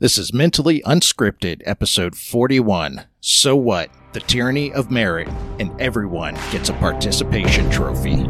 This is Mentally Unscripted, episode 41. So What? The Tyranny of Merit, and everyone gets a participation trophy.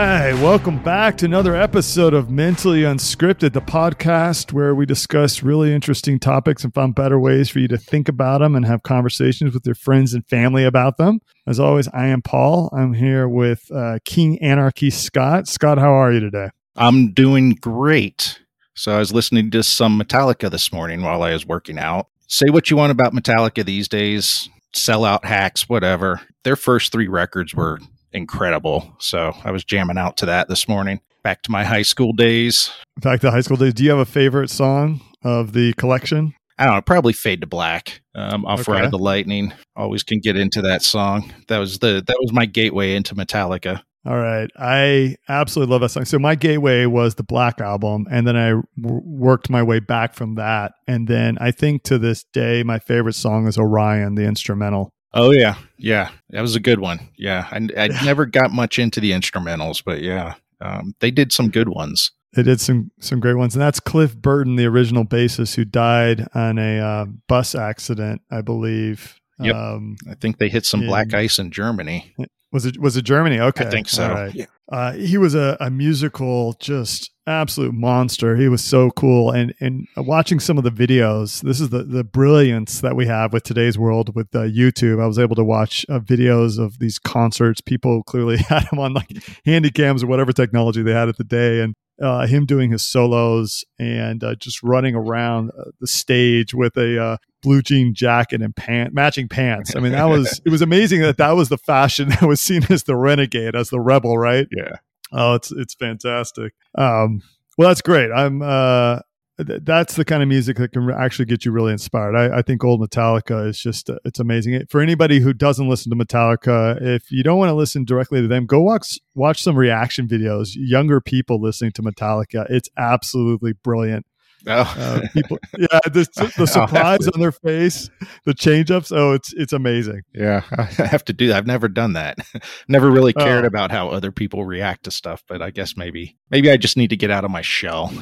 Right, welcome back to another episode of Mentally Unscripted, the podcast where we discuss really interesting topics and find better ways for you to think about them and have conversations with your friends and family about them. As always, I am Paul. I'm here with uh, King Anarchy Scott. Scott, how are you today? I'm doing great. So I was listening to some Metallica this morning while I was working out. Say what you want about Metallica these days, sellout hacks, whatever. Their first three records were incredible. So I was jamming out to that this morning. Back to my high school days. Back to the high school days. Do you have a favorite song of the collection? I don't know, probably Fade to Black. Um, Off Okay. Ride the Lightning. Always can get into that song. That was the that was my gateway into Metallica. All right. I absolutely love that song. So my gateway was the Black album, and then I w- worked my way back from that. And then I think to this day, my favorite song is Orion, the instrumental. Oh yeah, yeah, that was a good one. Yeah, I, I never got much into the instrumentals, but yeah, um, they did some good ones. They did some some great ones, and that's Cliff Burton, the original bassist, who died on a uh, bus accident, I believe. Yep. Um, I think they hit some Yeah. black ice in Germany. was it was it Germany? Okay, I think so. Right. Yeah. Uh, he was a, a musical, just absolute monster. He was so cool, and and watching some of the videos, this is the the brilliance that we have with today's world with uh, YouTube. I was able to watch uh, videos of these concerts. People clearly had him on like handy cams or whatever technology they had at the day, and uh, him doing his solos and uh, just running around uh, the stage with a uh, blue jean jacket and pant matching pants. I mean, that was it was amazing that that was the fashion that was seen as the renegade, as the rebel, right? Yeah, Oh, it's it's fantastic. Um, well, that's great. I'm. Uh, th- that's the kind of music that can actually get you really inspired. I, I think old Metallica is just uh, it's amazing. For anybody who doesn't listen to Metallica, if you don't want to listen directly to them, go watch watch some reaction videos. Younger people listening to Metallica, it's absolutely brilliant. Oh, Uh, people, yeah, the, the surprise on their face, the change ups. Oh, it's it's amazing. yeah. I have to do that. I've never done that. never really cared Oh. about how other people react to stuff, but I guess maybe maybe I just need to get out of my shell.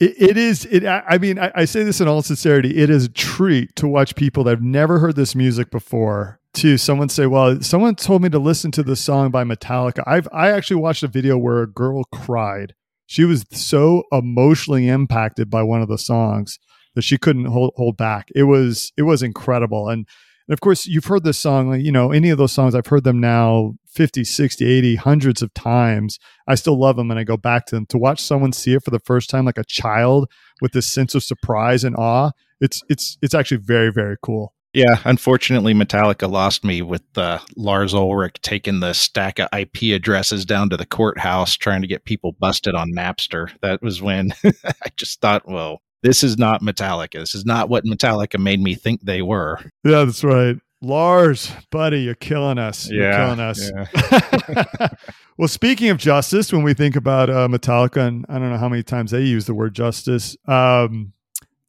It, it is. It. I mean, I, I say this in all sincerity. It is a treat to watch people that have never heard this music before. To someone say, "Well, someone told me to listen to the song by Metallica." I've I actually watched a video where a girl cried. She was so emotionally impacted by one of the songs that she couldn't hold hold back. It was it was incredible. And, and of course, you've heard this song. like, You know, any of those songs, I've heard them now 50, 60, 80, hundreds of times. I still love them and I go back to them. To watch someone see it for the first time, like a child, with this sense of surprise and awe, it's it's it's actually very very cool. Yeah, unfortunately, Metallica lost me with uh, Lars Ulrich taking the stack of IP addresses down to the courthouse trying to get people busted on Napster. That was when I just thought, well, this is not Metallica. This is not what Metallica made me think they were. Yeah, that's right. Lars, buddy, you're killing us. You're Yeah, killing us. well, speaking of justice, when we think about uh, Metallica, and I don't know how many times they use the word justice, um,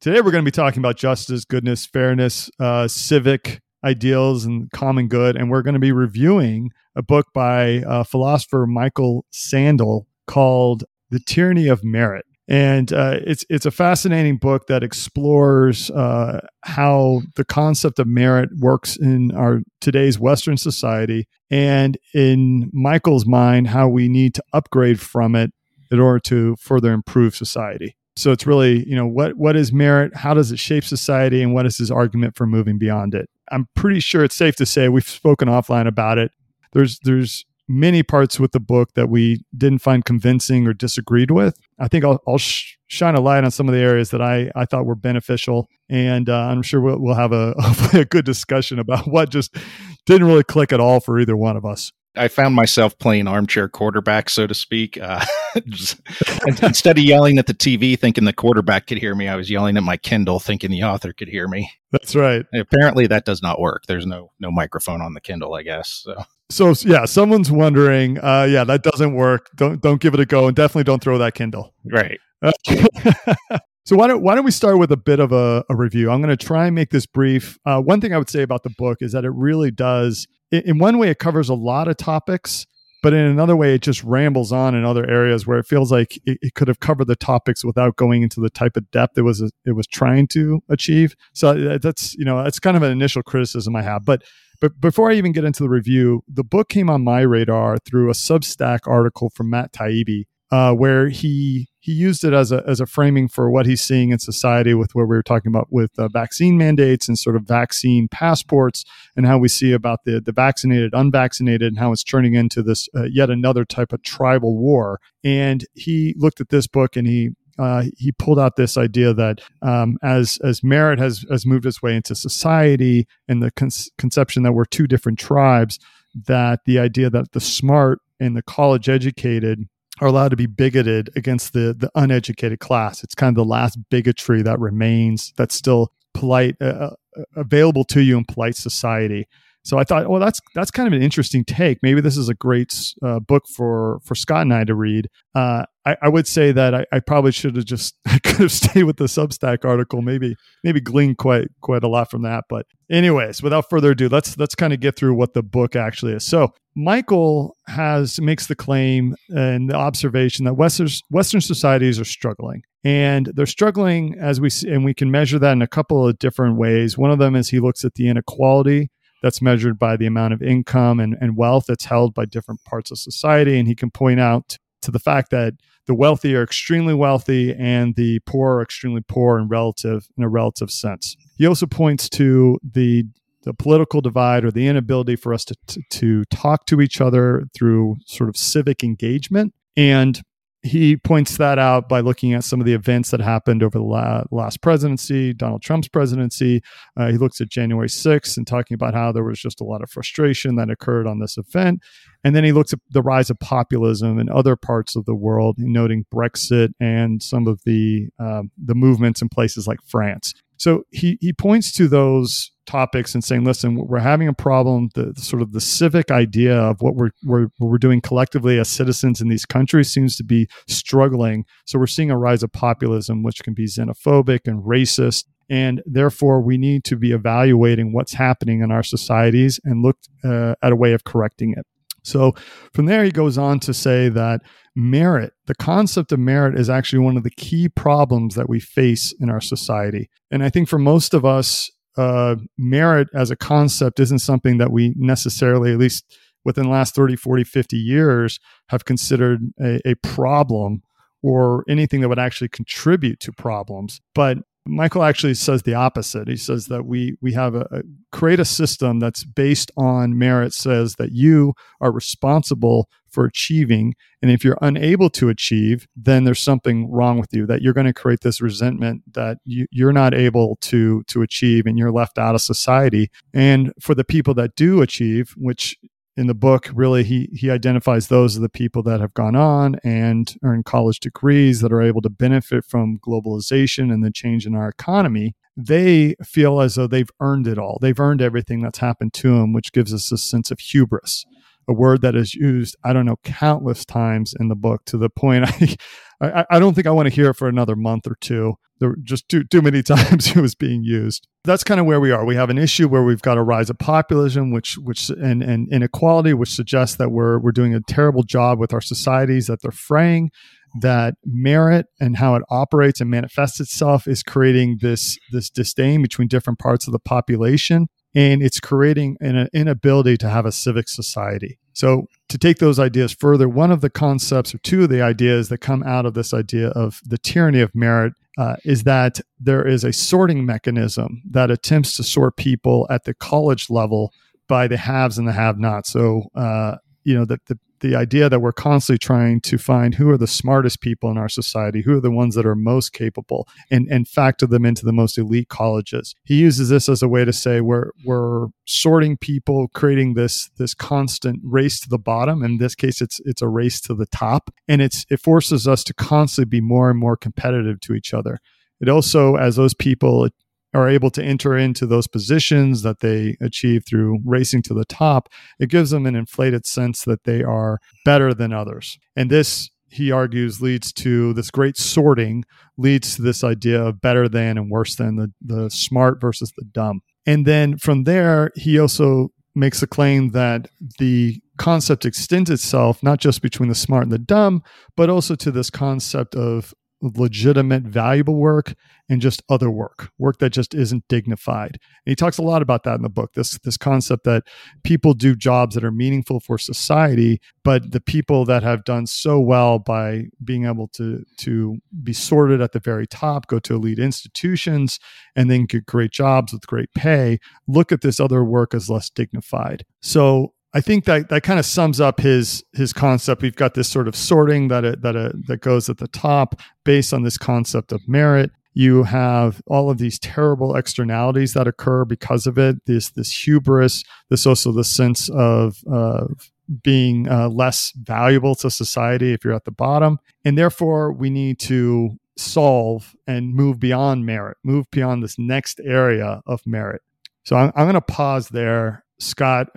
today we're going to be talking about justice, goodness, fairness, uh, civic ideals, and common good. And we're going to be reviewing a book by uh, philosopher Michael Sandel called The Tyranny of Merit. And uh, it's it's a fascinating book that explores uh, how the concept of merit works in our today's Western society, and in Michael's mind, how we need to upgrade from it in order to further improve society. So it's really, you know, what what is merit? How does it shape society? And what is his argument for moving beyond it? I'm pretty sure it's safe to say we've spoken offline about it. There's there's many parts with the book that we didn't find convincing or disagreed with. I think I'll, I'll sh- shine a light on some of the areas that I, I thought were beneficial. And uh, I'm sure we'll, we'll have a, a good discussion about what just didn't really click at all for either one of us. I found myself playing armchair quarterback, so to speak. Uh, just- instead of yelling at the TV thinking the quarterback could hear me, I was yelling at my Kindle thinking the author could hear me. That's right. And apparently, that does not work. There's no no microphone on the Kindle, I guess. So. So yeah, someone's wondering, uh, yeah, that doesn't work. Don't don't give it a go, and definitely don't throw that Kindle. Right. So why don't why don't we start with a bit of a, a review? I'm going to try and make this brief. Uh, one thing I would say about the book is that it really does. In, in one way, it covers a lot of topics, but in another way, it just rambles on in other areas where it feels like it, it could have covered the topics without going into the type of depth it was it was trying to achieve. So uh, that's you know that's kind of an initial criticism I have, but. But before I even get into the review, the book came on my radar through a Substack article from Matt Taibbi, uh, where he he used it as a as a framing for what he's seeing in society with what we were talking about with uh, vaccine mandates and sort of vaccine passports and how we see about the the vaccinated unvaccinated and how it's turning into this uh, yet another type of tribal war. And he looked at this book and he uh, he pulled out this idea that um, as as merit has has moved its way into society and the con- conception that we're two different tribes, that the idea that the smart and the college educated are allowed to be bigoted against the the uneducated class. It's kind of the last bigotry that remains that's still polite uh, uh, available to you in polite society. So I thought, well, that's that's kind of an interesting take. Maybe this is a great uh, book for for Scott and I to read. Uh, I, I, would say that I, I probably should have just I could have stayed with the Substack article. Maybe maybe gleaned quite quite a lot from that. But anyways, without further ado, let's let's kind of get through what the book actually is. So Michael has makes the claim and the observation that Western Western societies are struggling, and they're struggling as we see, and we can measure that in a couple of different ways. One of them is he looks at the inequality that's measured by the amount of income and, and wealth that's held by different parts of society. And he can point out to the fact that the wealthy are extremely wealthy and the poor are extremely poor in relative in a relative sense. He also points to the the political divide or the inability for us to, to, to talk to each other through sort of civic engagement. And he points that out by looking at some of the events that happened over the la- last presidency, Donald Trump's presidency. Uh, he looks at January 6th and talking about how there was just a lot of frustration that occurred on this event. And then he looks at the rise of populism in other parts of the world, noting Brexit and some of the um, the movements in places like France. So he he points to those topics and saying, listen, we're having a problem. The, the sort of the civic idea of what we're, we're we're doing collectively as citizens in these countries seems to be struggling. So we're seeing a rise of populism, which can be xenophobic and racist. And therefore, we need to be evaluating what's happening in our societies and look uh, at a way of correcting it. So from there, he goes on to say that merit, the concept of merit, is actually one of the key problems that we face in our society. And I think for most of us, uh, merit as a concept isn't something that we necessarily, at least within the last 30, 40, 50 years, have considered a, a problem or anything that would actually contribute to problems. But Michael actually says the opposite. He says that we we have a, a, create a system that's based on merit. Says that you are responsible for achieving, and if you're unable to achieve, then there's something wrong with you. That you're going to create this resentment that you, you're not able to to achieve, and you're left out of society. And for the people that do achieve, which in the book, really, he he identifies those are the people that have gone on and earned college degrees that are able to benefit from globalization and the change in our economy. They feel as though they've earned it all. They've earned everything that's happened to them, which gives us a sense of hubris, a word that is used, I don't know, countless times in the book to the point I, I, I don't think I want to hear it for another month or two. There were just too too many times it was being used. That's kind of where we are. We have an issue where we've got a rise of populism, which which and, and inequality, which suggests that we're we're doing a terrible job with our societies, that they're fraying, that merit and how it operates and manifests itself is creating this this disdain between different parts of the population and it's creating an inability to have a civic society. So, to take those ideas further, one of the concepts or two of the ideas that come out of this idea of the tyranny of merit uh, is that there is a sorting mechanism that attempts to sort people at the college level by the haves and the have nots. So, uh, you know, the, the the idea that we're constantly trying to find who are the smartest people in our society, who are the ones that are most capable, and, and factor them into the most elite colleges. He uses this as a way to say we're we're sorting people, creating this this constant race to the bottom. In this case, it's it's a race to the top, and it's it forces us to constantly be more and more competitive to each other. It also, as those people are able to enter into those positions that they achieve through racing to the top, it gives them an inflated sense that they are better than others. And this, he argues, leads to this great sorting, leads to this idea of better than and worse than the, the smart versus the dumb. And then from there, he also makes the claim that the concept extends itself not just between the smart and the dumb, but also to this concept of legitimate, valuable work and just other work, work that just isn't dignified. And he talks a lot about that in the book. This this concept that people do jobs that are meaningful for society, but the people that have done so well by being able to to be sorted at the very top, go to elite institutions, and then get great jobs with great pay, look at this other work as less dignified. So I think that that kind of sums up his his concept. We've got this sort of sorting that it, that it, that goes at the top based on this concept of merit. You have all of these terrible externalities that occur because of it. This this hubris. This also the sense of uh, being uh, less valuable to society if you're at the bottom, and therefore we need to solve and move beyond merit, move beyond this next area of merit. So I'm, I'm going to pause there, Scott.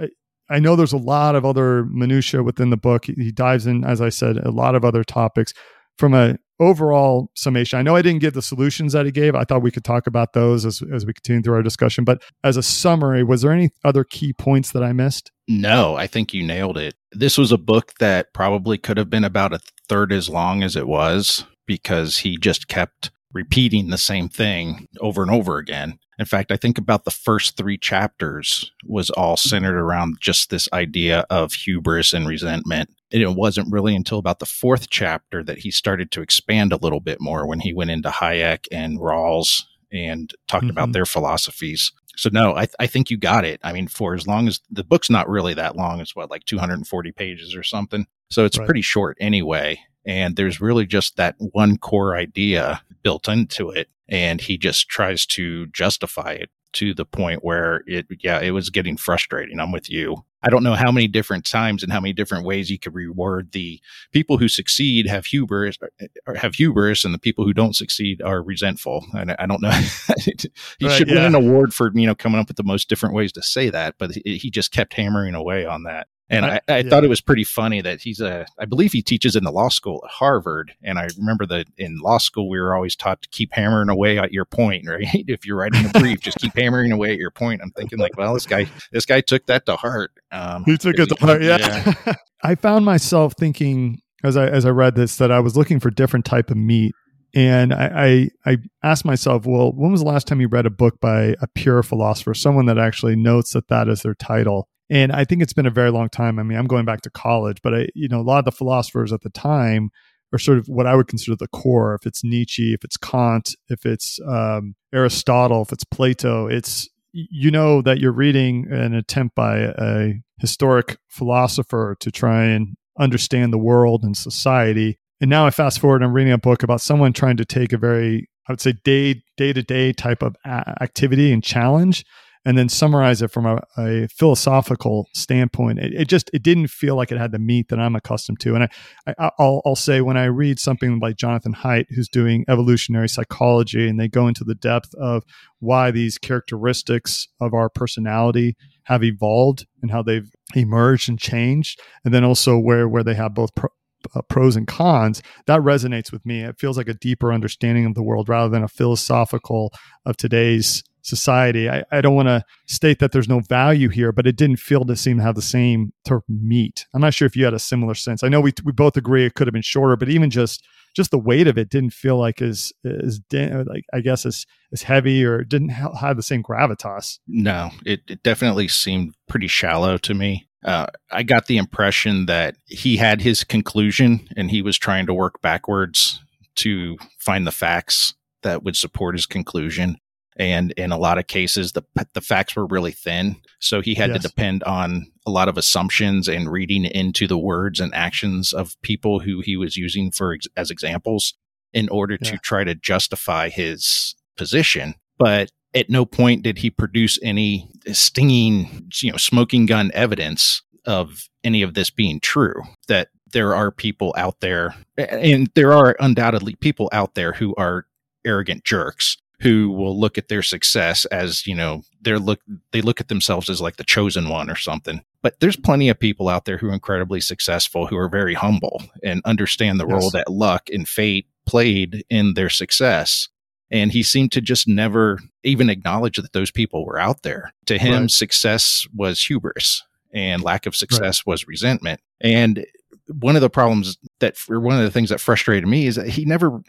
I know there's a lot of other minutia within the book. He dives in, as I said, a lot of other topics. From a overall summation, I know I didn't give the solutions that he gave. I thought we could talk about those as, as we continue through our discussion. But as a summary, was there any other key points that I missed? No, I think you nailed it. This was a book that probably could have been about a third as long as it was because he just kept repeating the same thing over and over again. In fact, I think about the first three chapters was all centered around just this idea of hubris and resentment. And it wasn't really until about the fourth chapter that he started to expand a little bit more when he went into Hayek and Rawls and talked mm-hmm. about their philosophies. So no, I, th- I think you got it. I mean, for as long as the book's not really that long, it's what like 240 pages or something. So it's right. pretty short anyway. And there's really just that one core idea built into it. And he just tries to justify it to the point where it, yeah, it was getting frustrating. I'm with you. I don't know how many different times and how many different ways you could reward the people who succeed have hubris or have hubris and the people who don't succeed are resentful. And I don't know. he right, should yeah. win an award for, you know, coming up with the most different ways to say that, but he just kept hammering away on that. And I, I yeah. thought it was pretty funny that he's a, I believe he teaches in the law school at Harvard. And I remember that in law school, we were always taught to keep hammering away at your point, right? if you're writing a brief, just keep hammering away at your point. I'm thinking like, well, this guy, this guy took that to heart. Um, he took it to heart. Yeah. yeah. I found myself thinking as I, as I read this, that I was looking for different type of meat and I, I, I asked myself, well, when was the last time you read a book by a pure philosopher, someone that actually notes that that is their title? And I think it's been a very long time. I mean, I'm going back to college, but I, you know, a lot of the philosophers at the time are sort of what I would consider the core. If it's Nietzsche, if it's Kant, if it's um, Aristotle, if it's Plato, it's you know that you're reading an attempt by a historic philosopher to try and understand the world and society. And now I fast forward, I'm reading a book about someone trying to take a very, I would say, day day to day type of activity and challenge and then summarize it from a, a philosophical standpoint. It, it, just it didn't feel like it had the meat that I'm accustomed to. And I, I will I'll say when I read something like Jonathan Haidt, who's doing evolutionary psychology, and they go into the depth of why these characteristics of our personality have evolved and how they've emerged and changed, and then also where where they have both pro, uh, pros and cons, that resonates with me. It feels like a deeper understanding of the world rather than a philosophical of today's society. I, I don't want to state that there's no value here, but it didn't feel to seem to have the same sort meat. I'm not sure if you had a similar sense. I know we we both agree it could have been shorter, but even just just the weight of it didn't feel like as as like I guess as as heavy or didn't have the same gravitas. No, it, it definitely seemed pretty shallow to me. Uh, I got the impression that he had his conclusion and he was trying to work backwards to find the facts that would support his conclusion and in a lot of cases the the facts were really thin so he had yes. to depend on a lot of assumptions and reading into the words and actions of people who he was using for as examples in order yeah. to try to justify his position but at no point did he produce any stinging you know smoking gun evidence of any of this being true that there are people out there and there are undoubtedly people out there who are arrogant jerks who will look at their success as you know they're look they look at themselves as like the chosen one or something but there's plenty of people out there who are incredibly successful who are very humble and understand the yes. role that luck and fate played in their success And he seemed to just never even acknowledge that those people were out there. To him, right. success was hubris and lack of success right. was resentment. And one of the problems that, or one of the things that frustrated me is that he never,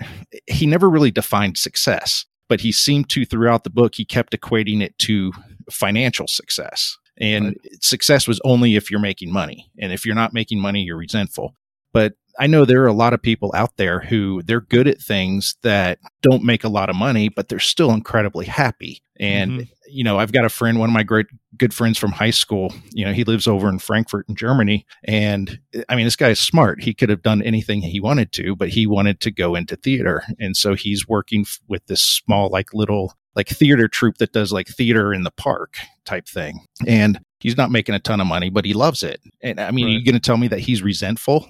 he never really defined success, but he seemed to throughout the book, he kept equating it to financial success. And right. success was only if you're making money. And if you're not making money, you're resentful. But I know there are a lot of people out there who they're good at things that don't make a lot of money, but they're still incredibly happy. And, mm-hmm. you know, I've got a friend, one of my great good friends from high school, you know, he lives over in Frankfurt in Germany. And I mean, this guy is smart. He could have done anything he wanted to, but he wanted to go into theater. And so he's working with this small, like little, like theater troupe that does like theater in the park type thing. And he's not making a ton of money, but he loves it. And I mean, right. you're going to tell me that he's resentful?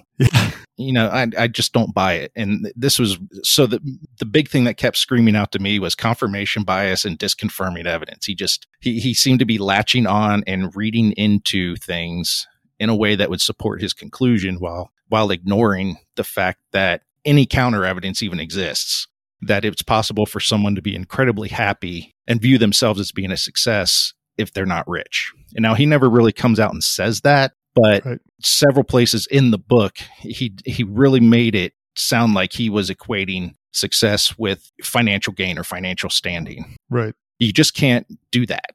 you know, I, I just don't buy it. And this was so the the big thing that kept screaming out to me was confirmation bias and disconfirming evidence. He just he he seemed to be latching on and reading into things in a way that would support his conclusion while while ignoring the fact that any counter evidence even exists that it's possible for someone to be incredibly happy and view themselves as being a success if they're not rich. And now he never really comes out and says that, but right. several places in the book he he really made it sound like he was equating success with financial gain or financial standing. Right. You just can't do that.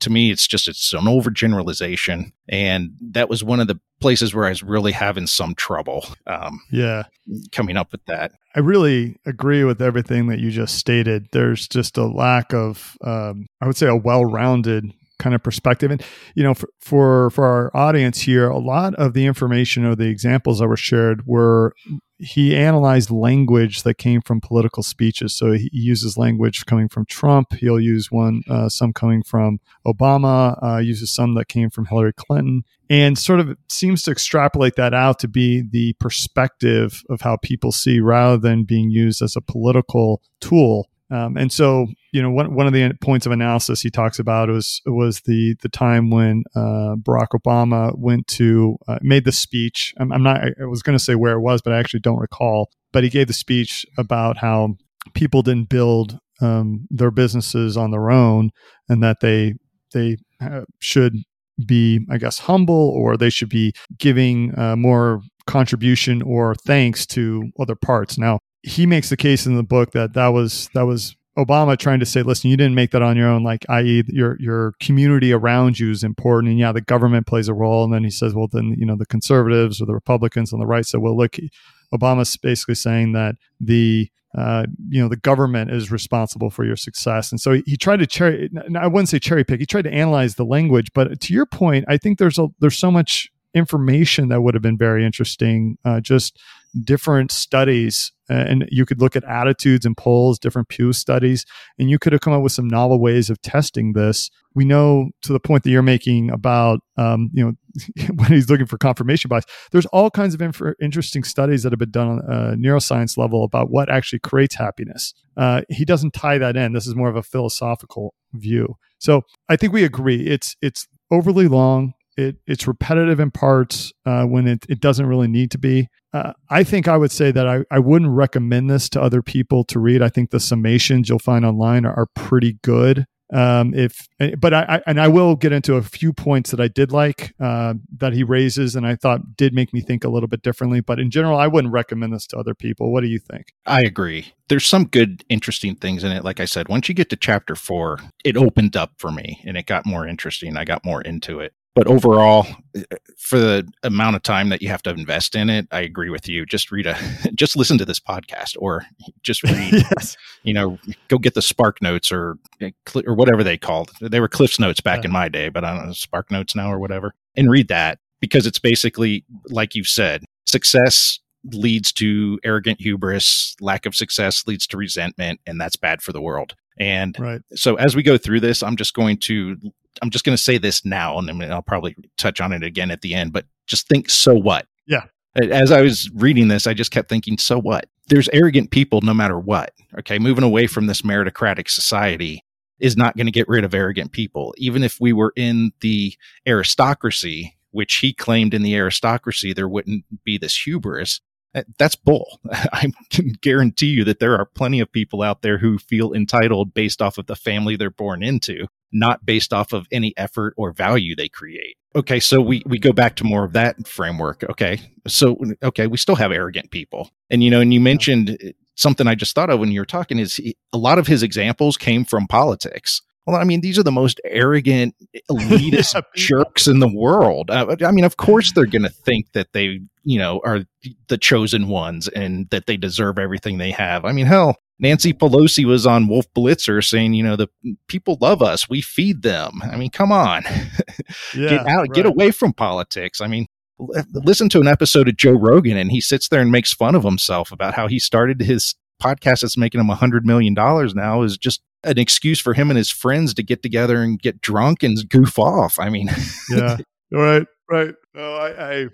To me, it's just it's an overgeneralization, and that was one of the places where I was really having some trouble. Um, yeah, coming up with that. I really agree with everything that you just stated. There's just a lack of, um, I would say, a well-rounded kind of perspective. And you know, for, for for our audience here, a lot of the information or the examples that were shared were he analyzed language that came from political speeches. So he uses language coming from Trump. He'll use one, uh, some coming from Obama. Uh, uses some that came from Hillary Clinton, and sort of seems to extrapolate that out to be the perspective of how people see, rather than being used as a political tool. Um, and so, you know, one, one of the points of analysis he talks about was was the the time when uh, Barack Obama went to uh, made the speech. I'm, I'm not. I was going to say where it was, but I actually don't recall. But he gave the speech about how people didn't build um, their businesses on their own, and that they they uh, should be, I guess, humble, or they should be giving uh, more contribution or thanks to other parts. Now, he makes the case in the book that that was that was Obama trying to say, listen, you didn't make that on your own, like i.e. your your community around you is important. And yeah, the government plays a role. And then he says, well, then, you know, the conservatives or the Republicans on the right said, well, look, Obama's basically saying that the uh, you know the government is responsible for your success and so he, he, tried to cherry i wouldn't say cherry pick he tried to analyze the language but to your point i think there's a there's so much information that would have been very interesting uh, just different studies and you could look at attitudes and polls different pew studies and you could have come up with some novel ways of testing this. We know to the point that you're making about um, you know when he's looking for confirmation bias there's all kinds of inf- interesting studies that have been done on a neuroscience level about what actually creates happiness. Uh, he doesn't tie that in. This is more of a philosophical view. So i think we agree. It's it's overly long it, it's repetitive in parts uh, when it, it doesn't really need to be. Uh, I think I would say that I, I wouldn't recommend this to other people to read. I think the summations you'll find online are, are pretty good. Um, if eh, but I, I, and I will get into a few points that I did like uh, that he raises and I thought did make me think a little bit differently. But in general, I wouldn't recommend this to other people. What do you think? I agree. There's some good, interesting things in it. Like I said, once you get to chapter four, it opened up for me and it got more interesting. I got more into it but overall for the amount of time that you have to invest in it i agree with you just read a just listen to this podcast or just read yes. you know go get the spark notes or eh, or whatever they called they were cliffs notes back yeah. in my day but i don't know spark notes now or whatever and read that because it's basically like you've said success leads to arrogant hubris lack of success leads to resentment and that's bad for the world and right. so as we go through this i'm just going to I'm just going to say this now, and I'll probably touch on it again at the end. But just think, so what? Yeah. As I was reading this, I just kept thinking, so what? There's arrogant people no matter what. Okay, moving away from this meritocratic society is not going to get rid of arrogant people. Even if we were in the aristocracy, which he claimed in the aristocracy, there wouldn't be this hubris. Eh, that's bull. I can guarantee you that there are plenty of people out there who feel entitled based off of the family they're born into, not based off of any effort or value they create. Okay, so we, we go back to more of that framework. Okay, so, okay, we still have arrogant people. And, you know, and you mentioned something I just thought of when you were talking is he, a lot of his examples came from politics. Well, I mean, these are the most arrogant, elitist jerks in the world. Uh, I mean, of course, they're going to think that they, you know, are the chosen ones and that they deserve everything they have. I mean, hell, Nancy Pelosi was on Wolf Blitzer saying, you know, the people love us, we feed them. I mean, come on, yeah, get out, right. get away from politics. I mean, listen to an episode of Joe Rogan, and he sits there and makes fun of himself about how he started his podcast that's making him a hundred million dollars now is just an excuse for him and his friends to get together and get drunk and goof off. I mean, yeah, right, right. No, I, I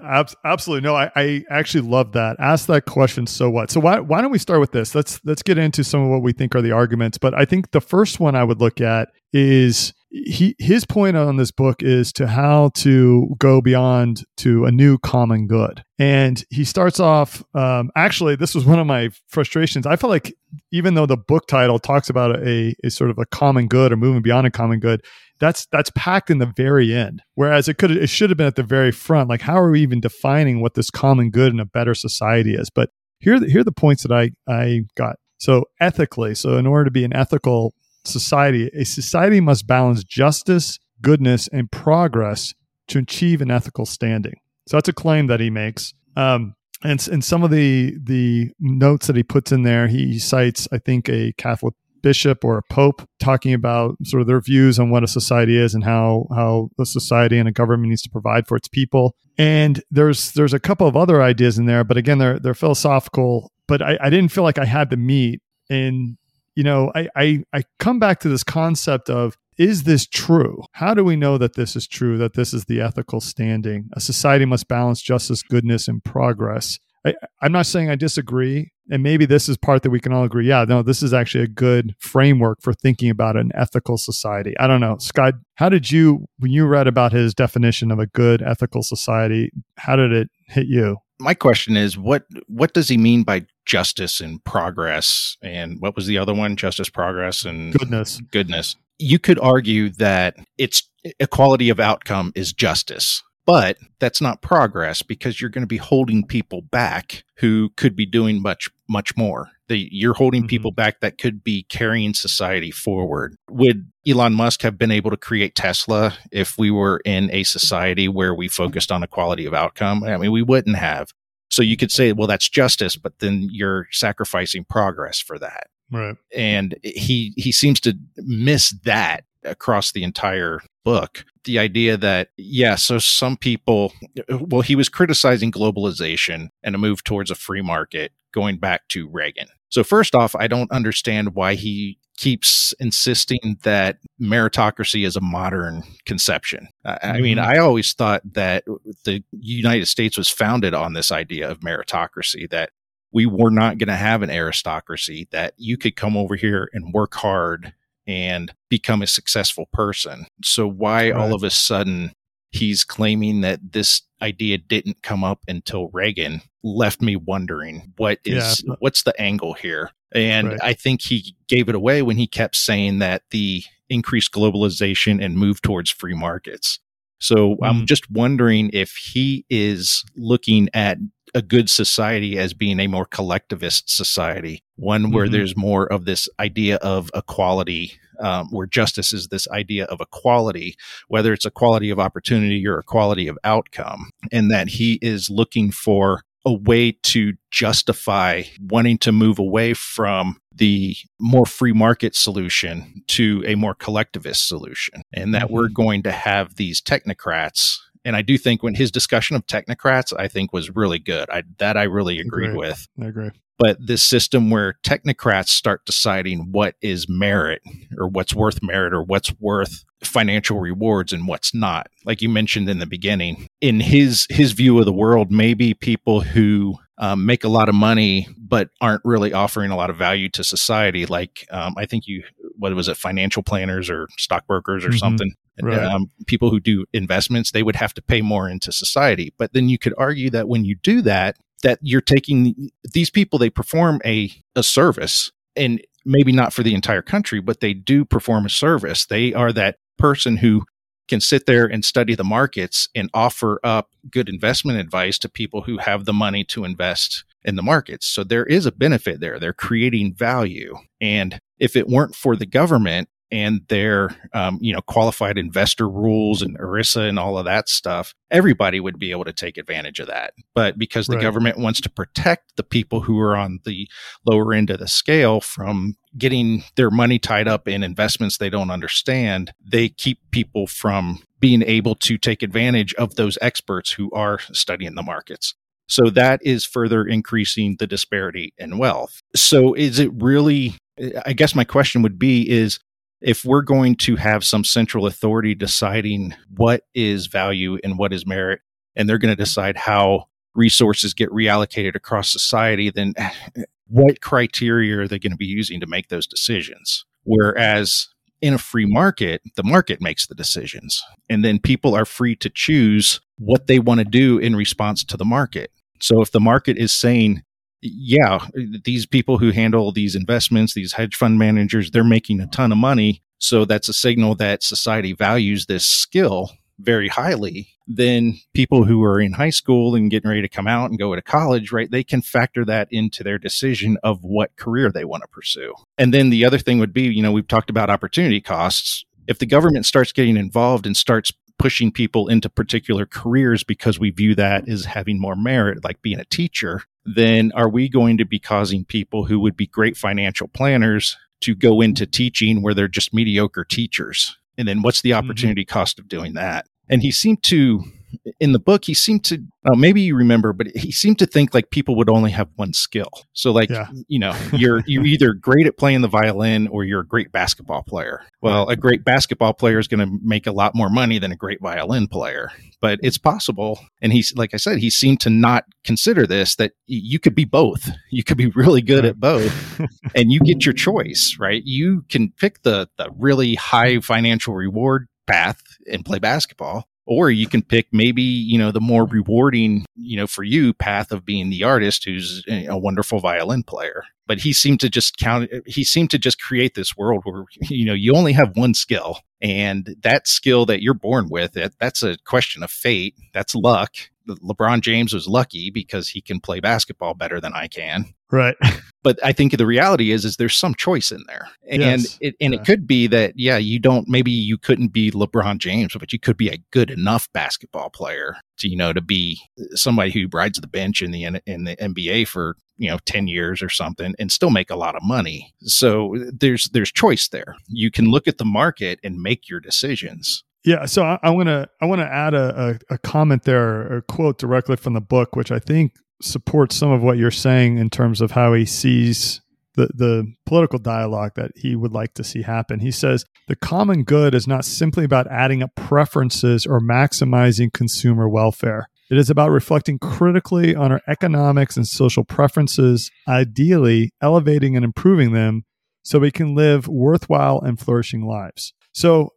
uh, absolutely no. I, I actually love that. Ask that question. So what? So why why don't we start with this? Let's let's get into some of what we think are the arguments. But I think the first one I would look at is he his point on this book is to how to go beyond to a new common good and he starts off um, actually this was one of my frustrations i felt like even though the book title talks about a, a sort of a common good or moving beyond a common good that's that's packed in the very end whereas it could it should have been at the very front like how are we even defining what this common good and a better society is but here here are the points that i i got so ethically so in order to be an ethical society, a society must balance justice, goodness, and progress to achieve an ethical standing. So that's a claim that he makes. Um, and in some of the the notes that he puts in there, he cites, I think, a Catholic bishop or a pope talking about sort of their views on what a society is and how how a society and a government needs to provide for its people. And there's there's a couple of other ideas in there, but again, they're they're philosophical. But I, I didn't feel like I had to meet And you know, I, I, I come back to this concept of is this true? How do we know that this is true, that this is the ethical standing? A society must balance justice, goodness, and progress. I, I'm not saying I disagree. And maybe this is part that we can all agree. Yeah, no, this is actually a good framework for thinking about an ethical society. I don't know. Scott, how did you, when you read about his definition of a good ethical society, how did it hit you? my question is what what does he mean by justice and progress and what was the other one justice progress and goodness goodness you could argue that it's equality of outcome is justice but that's not progress because you're going to be holding people back who could be doing much much more. The, you're holding mm-hmm. people back that could be carrying society forward. Would elon musk have been able to create tesla if we were in a society where we focused on equality of outcome? I mean we wouldn't have. So you could say well that's justice but then you're sacrificing progress for that. Right. And he he seems to miss that across the entire book the idea that yeah so some people well he was criticizing globalization and a move towards a free market going back to reagan so first off i don't understand why he keeps insisting that meritocracy is a modern conception. I, I mean, mm-hmm. I always thought that the United States was founded on this idea of meritocracy, that we were not going to have an aristocracy, that you could come over here and work hard and become a successful person. So why right. all of a sudden he's claiming that this idea didn't come up until Reagan left me wondering what is yeah. what's the angle here and right. I think he gave it away when he kept saying that the increased globalization and move towards free markets. So mm. I'm just wondering if he is looking at a good society as being a more collectivist society, one where mm-hmm. there's more of this idea of equality, um, where justice is this idea of equality, whether it's equality of opportunity or equality of outcome, and that he is looking for a way to justify wanting to move away from the more free market solution to a more collectivist solution and that mm-hmm. we're going to have these technocrats and I do think when his discussion of technocrats, I think was really good. I, that I really agreed with. I agree. But this system where technocrats start deciding what is merit or what's worth merit or what's worth financial rewards and what's not. Like you mentioned in the beginning, in his his view of the world, maybe people who um, make a lot of money but aren't really offering a lot of value to society. Like um, I think you, what was it, financial planners or stockbrokers or mm-hmm. something. Right. Um, people who do investments, they would have to pay more into society. But then you could argue that when you do that, that you're taking these people, they perform a, a service and maybe not for the entire country, but they do perform a service. They are that person who can sit there and study the markets and offer up good investment advice to people who have the money to invest in the markets. So there is a benefit there. They're creating value. And if it weren't for the government and their um, you know qualified investor rules and ERISA and all of that stuff, everybody would be able to take advantage of that. But because the right. government wants to protect the people who are on the lower end of the scale from getting their money tied up in investments they don't understand, they keep people from being able to take advantage of those experts who are studying the markets. So that is further increasing the disparity in wealth. So is it really I guess my question would be is if we're going to have some central authority deciding what is value and what is merit, and they're going to decide how resources get reallocated across society, then what criteria are they going to be using to make those decisions? Whereas in a free market, the market makes the decisions. And then people are free to choose what they want to do in response to the market. So if the market is saying, yeah, these people who handle these investments, these hedge fund managers, they're making a ton of money. So that's a signal that society values this skill very highly. Then people who are in high school and getting ready to come out and go to college, right, they can factor that into their decision of what career they want to pursue. And then the other thing would be, you know, we've talked about opportunity costs. If the government starts getting involved and starts pushing people into particular careers because we view that as having more merit, like being a teacher, then are we going to be causing people who would be great financial planners to go into teaching where they're just mediocre teachers? And then what's the mm-hmm. opportunity mm-hmm. cost of doing that? And he seemed to in the book, he seemed to, oh, maybe you remember, but he seemed to think like people would only have one skill. So, like, yeah. you know, you're you're either great at playing the violin or you're a great basketball player. Well, a great basketball player is going to make a lot more money than a great violin player, but it's possible. And he's, like I said, he seemed to not consider this that you could be both. You could be really good at both, and you get your choice, right? You can pick the the really high financial reward path and play basketball or you can pick maybe you know the more rewarding you know for you path of being the artist who's a wonderful violin player. But he seemed to just count he seemed to just create this world where you know you only have one skill. And that skill that you're born with that, that's a question of fate. That's luck LeBron James was lucky because he can play basketball better than I can. Right. But I think the reality is, is there's some choice in there, and yes. it, and yeah. it could be that yeah, you don't maybe you couldn't be LeBron James, but you could be a good enough basketball player to you know to be somebody who rides the bench in the in the NBA for you know 10 years or something and still make a lot of money. So there's there's choice there. You can look at the market and make your decisions. Yeah, so I, I want to I want to add a, a, a, comment there, a quote directly from the book, which I think supports some of what you're saying in terms of how he sees the the political dialogue that he would like to see happen. He says the common good is not simply about adding up preferences or maximizing consumer welfare. It is about reflecting critically on our economics and social preferences, ideally elevating and improving them so we can live worthwhile and flourishing lives. So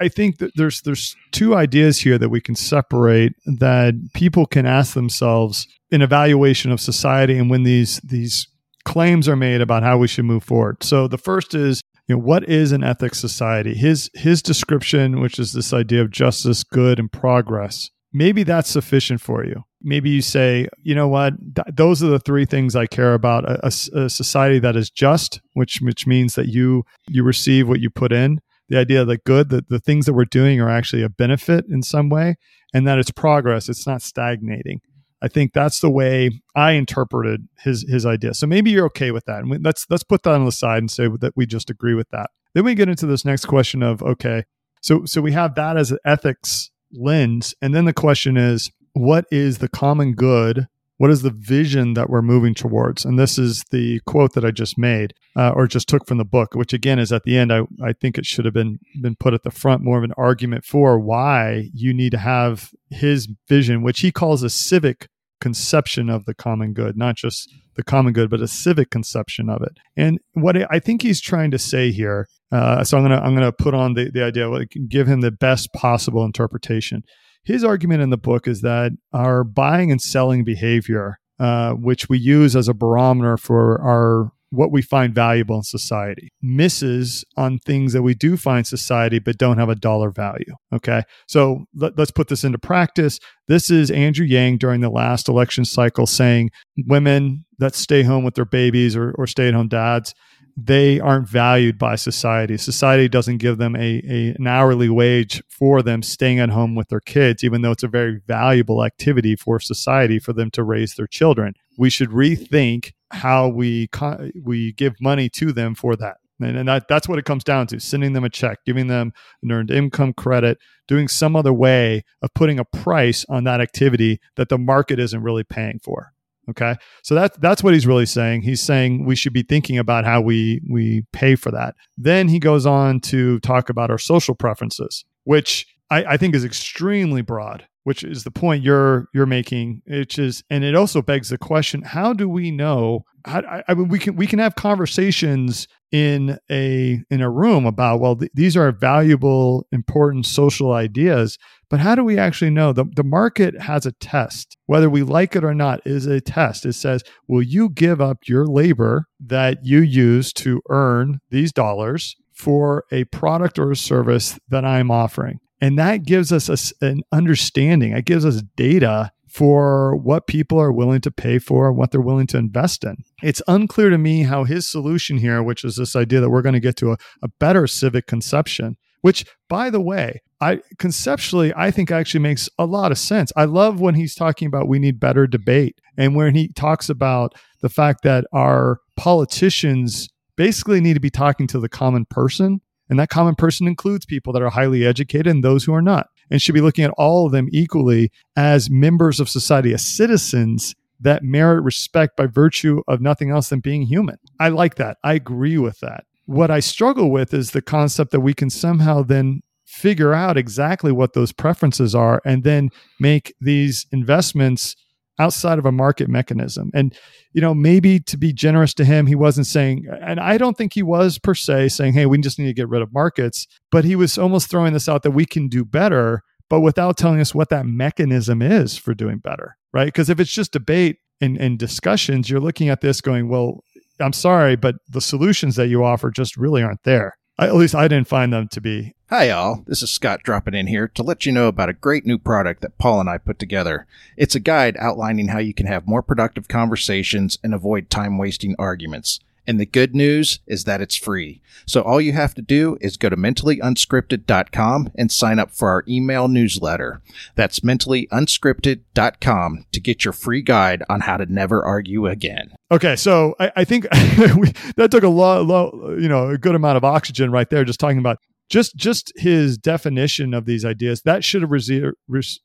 I think that there's there's two ideas here that we can separate that people can ask themselves in evaluation of society and when these these claims are made about how we should move forward. So the first is you know what is an ethics society? His his description, which is this idea of justice, good, and progress. Maybe that's sufficient for you. Maybe you say, you know what, Th- those are the three things I care about: a, a, a society that is just, which which means that you you receive what you put in the idea that good, that the things that we're doing are actually a benefit in some way, and that it's progress, it's not stagnating. I think that's the way I interpreted his his idea. So maybe you're okay with that. And we, let's let's put that on the side and say that we just agree with that. Then we get into this next question of okay, so so we have that as an ethics lens, and then the question is, what is the common good what is the vision that we're moving towards? And this is the quote that I just made uh, or just took from the book, which again is at the end. I, I think it should have been been put at the front, more of an argument for why you need to have his vision, which he calls a civic conception of the common good, not just the common good, but a civic conception of it. And what I think he's trying to say here, uh, so I'm gonna I'm gonna put on the the idea, like, give him the best possible interpretation his argument in the book is that our buying and selling behavior uh, which we use as a barometer for our what we find valuable in society, misses on things that we do find society but don't have a dollar value. Okay. So let, us put this into practice. This is Andrew Yang during the last election cycle saying women that stay home with their babies or, or stay at home dads, they aren't valued by society. Society doesn't give them a, a, an hourly wage for them staying at home with their kids, even though it's a very valuable activity for society for them to raise their children. We should rethink how we we give money to them for that. And, and that, that's what it comes down to sending them a check, giving them an earned income credit, doing some other way of putting a price on that activity that the market isn't really paying for. Okay. So that's that's what he's really saying. He's saying we should be thinking about how we we pay for that. Then he goes on to talk about our social preferences, which I, I think is extremely broad, which is the point you're you're making. Which is and it also begs the question, how do we know how, I, I mean we can we can have conversations in a in a room about well th- these are valuable important social ideas but how do we actually know? The, the market has a test. Whether we like it or not is a test. It says, will you give up your labor that you use to earn these dollars for a product or a service that I'm offering? And that gives us a, an understanding. It gives us data for what people are willing to pay for and what they're willing to invest in. It's unclear to me how his solution here, which is this idea that we're going to get to a, a better civic conception, which, by the way, I conceptually I think actually makes a lot of sense. I love when he's talking about we need better debate and when he talks about the fact that our politicians basically need to be talking to the common person and that common person includes people that are highly educated and those who are not and should be looking at all of them equally as members of society as citizens that merit respect by virtue of nothing else than being human. I like that. I agree with that. What I struggle with is the concept that we can somehow then figure out exactly what those preferences are and then make these investments outside of a market mechanism. And, you know, maybe to be generous to him, he wasn't saying, and I don't think he was per se saying, hey, we just need to get rid of markets, but he was almost throwing this out that we can do better, but without telling us what that mechanism is for doing better, right? Because if it's just debate and, and discussions, you're looking at this going, well, I'm sorry, but the solutions that you offer just really aren't there. I, at least I didn't find them to be. Hi, all. This is Scott dropping in here to let you know about a great new product that Paul and I put together. It's a guide outlining how you can have more productive conversations and avoid time wasting arguments. And the good news is that it's free. So all you have to do is go to mentallyunscripted.com and sign up for our email newsletter. That's mentallyunscripted.com to get your free guide on how to never argue again. Okay, so I, I think we, that took a lot, you know, a good amount of oxygen right there, just talking about just just his definition of these ideas that should have received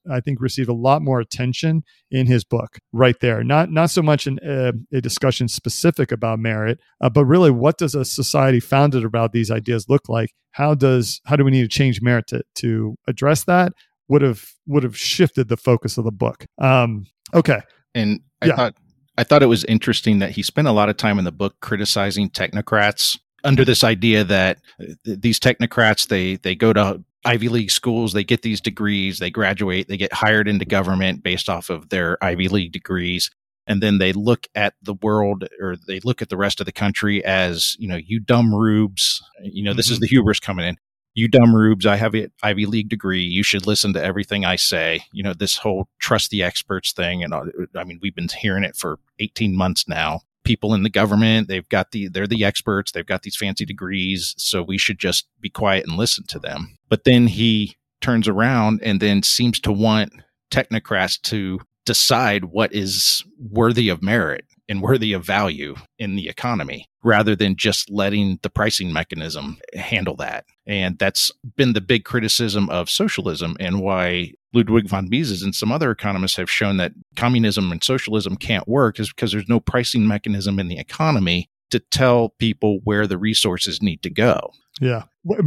i think received a lot more attention in his book right there. Not not so much in a, uh, a discussion specific about merit uh, but really what does a society founded about these ideas look like? How does how do we need to change merit to, to address that? Would have would have shifted the focus of the book. Um okay. And i yeah. thought I thought it was interesting that he spent a lot of time in the book criticizing technocrats under this idea that uh, these technocrats they they go to Ivy League schools, they get these degrees, they graduate, they get hired into government based off of their Ivy League degrees. And then they look at the world or they look at the rest of the country as, you know, you dumb rubes. You know, this mm-hmm. is the hubris coming in. You dumb rubes, I have an Ivy League degree. You should listen to everything I say. You know, this whole trust the experts thing. And I mean, we've been hearing it for 18 months now people in the government. They've got the, they're the experts. They've got these fancy degrees. So we should just be quiet and listen to them. But then he turns around and then seems to want technocrats to decide what is worthy of merit and worthy of value in the economy rather than just letting the pricing mechanism handle that. And that's been the big criticism of socialism and why Ludwig von Mises and some other economists have shown that communism and socialism can't work is because there's no pricing mechanism in the economy to tell people where the resources need to go. Yeah.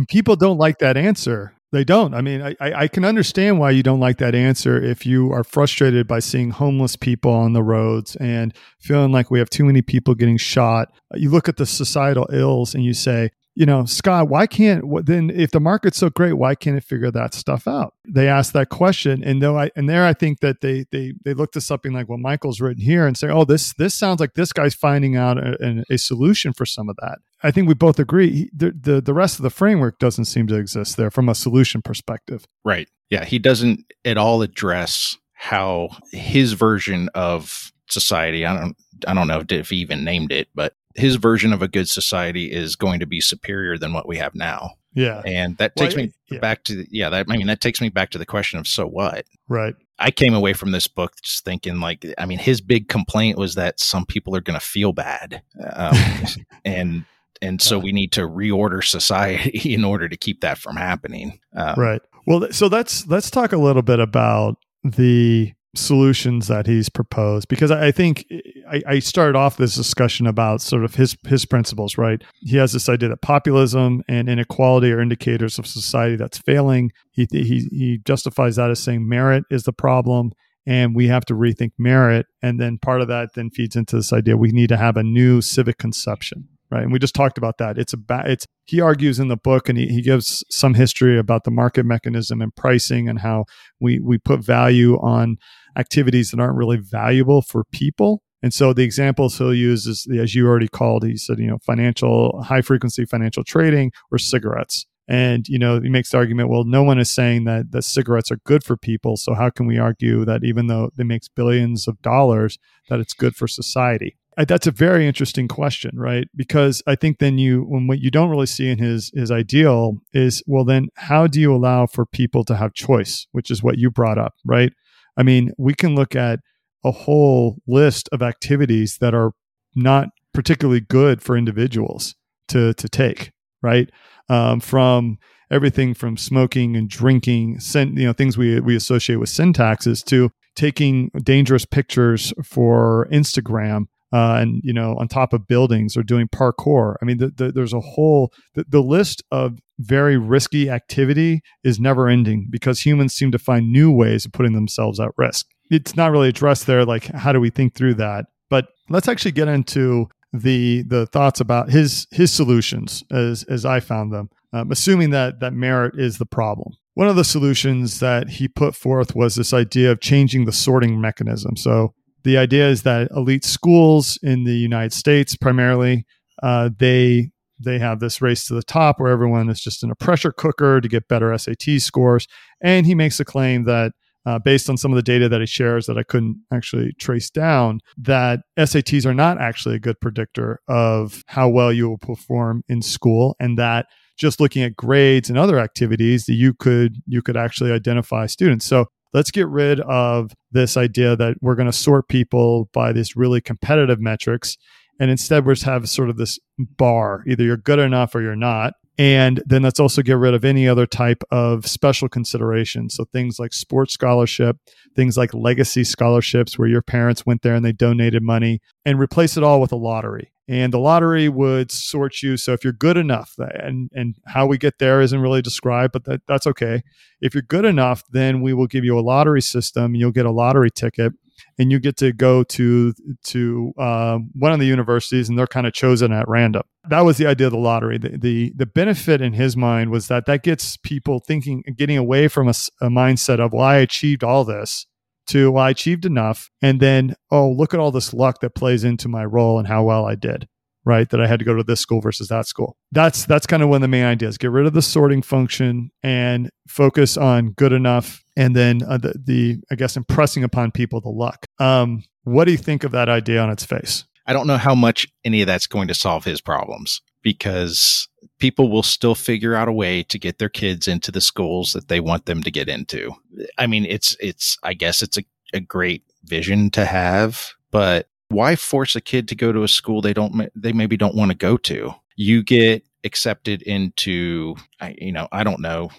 People don't like that answer. They don't. I mean, I, I can understand why you don't like that answer if you are frustrated by seeing homeless people on the roads and feeling like we have too many people getting shot. You look at the societal ills and you say, you know, Scott, why can't then if the market's so great, why can't it figure that stuff out? They ask that question, and though I and there I think that they they they look to something like what Michael's written here and say, oh, this this sounds like this guy's finding out a, a solution for some of that. I think we both agree the, the the rest of the framework doesn't seem to exist there from a solution perspective. Right. Yeah, he doesn't at all address how his version of society, I don't I don't know if he even named it, but his version of a good society is going to be superior than what we have now. Yeah. And that takes well, me yeah. back to yeah, that I mean that takes me back to the question of so what? Right. I came away from this book just thinking like I mean his big complaint was that some people are going to feel bad. Um, and and so we need to reorder society in order to keep that from happening. Um, right. Well, so let's let's talk a little bit about the solutions that he's proposed because I, think I, I, started off this discussion about sort of his his principles. Right. He has this idea that populism and inequality are indicators of society that's failing. He he he justifies that as saying merit is the problem and we have to rethink merit and then part of that then feeds into this idea we need to have a new civic conception right? And we just talked about that. It's about it's he argues in the book and he, he gives some history about the market mechanism and pricing and how we we put value on activities that aren't really valuable for people. And so the examples he'll use is as you already called, he said, you know, financial high frequency financial trading or cigarettes. And you know, he makes the argument, well, no one is saying that that cigarettes are good for people. So how can we argue that even though they makes billions of dollars, that it's good for society? That's a very interesting question, right? Because I think then you, when what you don't really see in his his ideal is, well, then how do you allow for people to have choice, which is what you brought up, right? I mean, we can look at a whole list of activities that are not particularly good for individuals to to take, right? Um, from everything from smoking and drinking, you know, things we we associate with sin taxes to taking dangerous pictures for Instagram uh, and you know on top of buildings or doing parkour. I mean the, the, there's a whole the, the, list of very risky activity is never ending because humans seem to find new ways of putting themselves at risk. It's not really addressed there like how do we think through that? But let's actually get into the the thoughts about his his solutions as as i found them um, assuming that that merit is the problem. One of the solutions that he put forth was this idea of changing the sorting mechanism. So the idea is that elite schools in the United States, primarily, uh, they they have this race to the top where everyone is just in a pressure cooker to get better SAT scores. And he makes a claim that, uh, based on some of the data that he shares that I couldn't actually trace down, that SATs are not actually a good predictor of how well you will perform in school, and that just looking at grades and other activities that you could you could actually identify students. So let's get rid of this idea that we're going to sort people by these really competitive metrics and instead we're just have sort of this bar either you're good enough or you're not and then let's also get rid of any other type of special consideration. So things like sports scholarship, things like legacy scholarships where your parents went there and they donated money, and replace it all with a lottery. And the lottery would sort you. So if you're good enough, and and how we get there isn't really described, but that, that's okay. If you're good enough, then we will give you a lottery system. You'll get a lottery ticket and you get to go to to uh, one of the universities, and they're kind of chosen at random. That was the idea of the lottery. The, the, the benefit in his mind was that that gets people thinking, getting away from a, a mindset of, well, I achieved all this, to well, I achieved enough, and then oh, look at all this luck that plays into my role and how well I did right that i had to go to this school versus that school. That's that's kind of one of the main ideas. Get rid of the sorting function and focus on good enough and then uh, the, the i guess impressing upon people the luck. Um, what do you think of that idea on its face? I don't know how much any of that's going to solve his problems because people will still figure out a way to get their kids into the schools that they want them to get into. I mean it's it's i guess it's a, a great vision to have but why force a kid to go to a school they don't they maybe don't want to go to? You get accepted into you know i don't know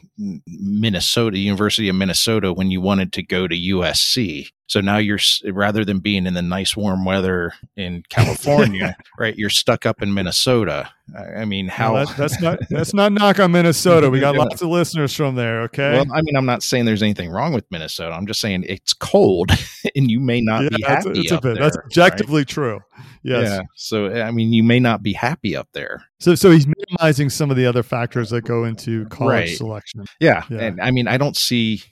minnesota university of minnesota when you wanted to go to usc so now you're rather than being in the nice warm weather in California, right? You're stuck up in Minnesota. I mean, how well, that, that's not that's not knock on Minnesota. We got lots of listeners from there. Okay. Well, I mean, I'm not saying there's anything wrong with Minnesota. I'm just saying it's cold, and you may not yeah, be happy. It's a, bit. There, that's objectively right? true. Yes. Yeah. So I mean, you may not be happy up there. So so he's minimizing some of the other factors that go into college Right. selection. Yeah. Yeah. And I mean, I don't see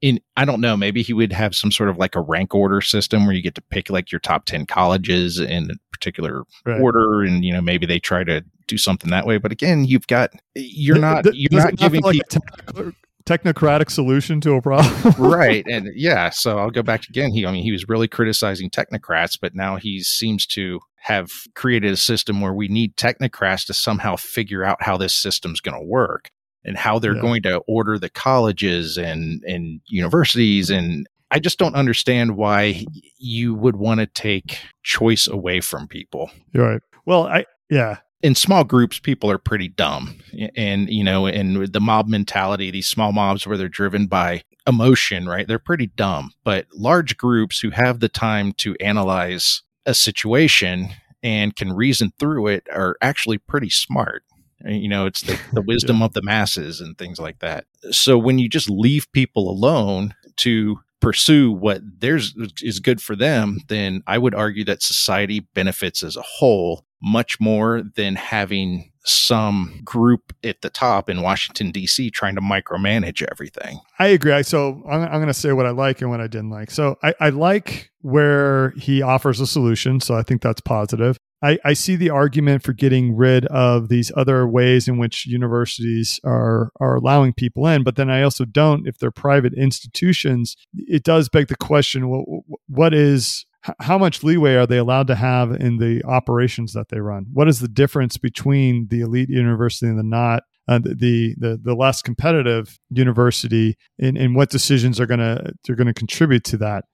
in I don't know, maybe he would have some sort of like a rank order system where you get to pick like your top 10 colleges in a particular Right. order and you know, maybe they try to do something that way, but again, you've got you're not you're not giving people technocratic solution to a problem. right and yeah so i'll go back again he i mean he was really criticizing technocrats but now he seems to have created a system where we need technocrats to somehow figure out how this system's going to work and how they're Yeah. going to order the colleges and and universities and i just don't understand why you would want to take choice away from people You're right. Well, I yeah. In small groups people are pretty dumb. And you know and the mob mentality these small mobs where they're driven by emotion right they're pretty dumb. But large groups who have the time to analyze a situation and can reason through it are actually pretty smart. Uh, you know it's the, the wisdom of the masses and things like that. So when you just leave people alone to pursue what theirs is good for them then i would argue that society benefits as a whole much more than having some group at the top in Washington D.C. trying to micromanage everything. I agree. I, so I'm, I'm going to say what I like and what I didn't like. So I, I like where he offers a solution. So I think that's positive. I, I see the argument for getting rid of these other ways in which universities are are allowing people in, but then I also don't. If they're private institutions, it does beg the question: what, what is how much leeway are they allowed to have in the operations that they run? What is the difference between the elite university and the not? Uh, the the the less competitive university and, and what decisions are gonna they're gonna contribute to that.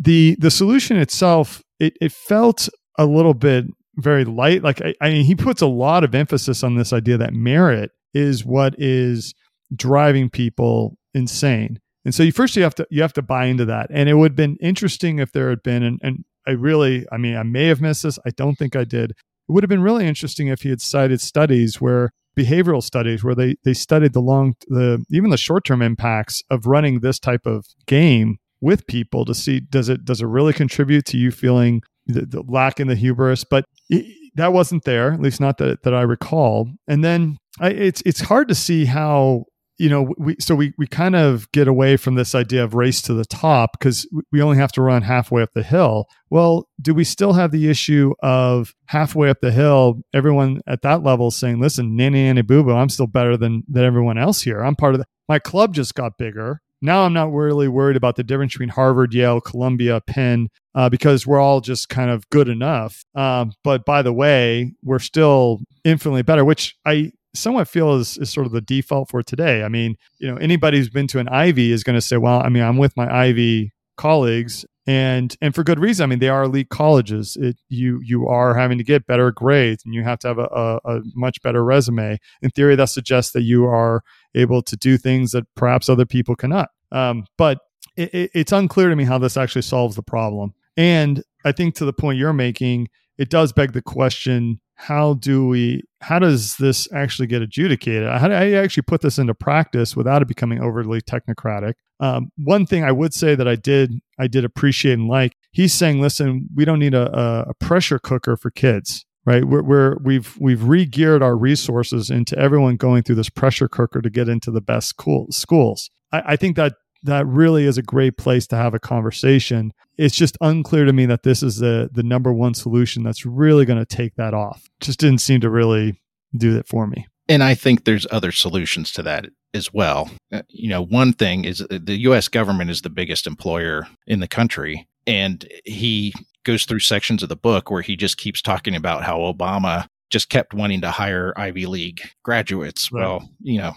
The the, solution itself it, it felt a little bit very light. Like I, I mean, he puts a lot of emphasis on this idea that merit is what is driving people insane. And so you first you have to you have to buy into that. And it would have been interesting if there had been and, and I really I mean I may have missed this. I don't think I did. It would have been really interesting if he had cited studies where behavioral studies where they they studied the long the even the short-term impacts of running this type of game with people to see does it does it really contribute to you feeling the, the lack in the hubris but it, that wasn't there at least not that that I recall and then I, it's it's hard to see how you know we so we we kind of get away from this idea of race to the top because we only have to run halfway up the hill. Well do we still have the issue of halfway up the hill everyone at that level saying listen nanny nanny boo boo i'm still better than than everyone else here. I'm part of the my club just got bigger. Now i'm not really worried about the difference between harvard yale columbia penn uh, because we're all just kind of good enough. Um, but by the way we're still infinitely better which i somewhat feel is, is sort of the default for today. I mean, you know, anybody who's been to an Ivy is going to say, well, I mean, I'm with my Ivy colleagues and and for good reason. I mean, they are elite colleges. It, you you are having to get better grades and you have to have a, a, a much better resume. In theory, that suggests that you are able to do things that perhaps other people cannot. Um, but it, it, it's unclear to me how this actually solves the problem. And I think to the point you're making, it does beg the question how do we how does this actually get adjudicated? How do i actually put this into practice without it becoming overly technocratic? Um, one thing i would say that i did i did appreciate and like he's saying listen we don't need a, a, pressure cooker for kids right? We're, we're we've we've re-geared our resources into everyone going through this pressure cooker to get into the best school, schools. I, I think that that really is a great place to have a conversation. It's just unclear to me that this is the the number one solution that's really going to take that off. Just didn't seem to really do that for me. And I think there's other solutions to that as well. Uh, you know, one thing is uh, the US government is the biggest employer in the country. And he goes through sections of the book where he just keeps talking about how Obama just kept wanting to hire Ivy League graduates. Right. Well, you know,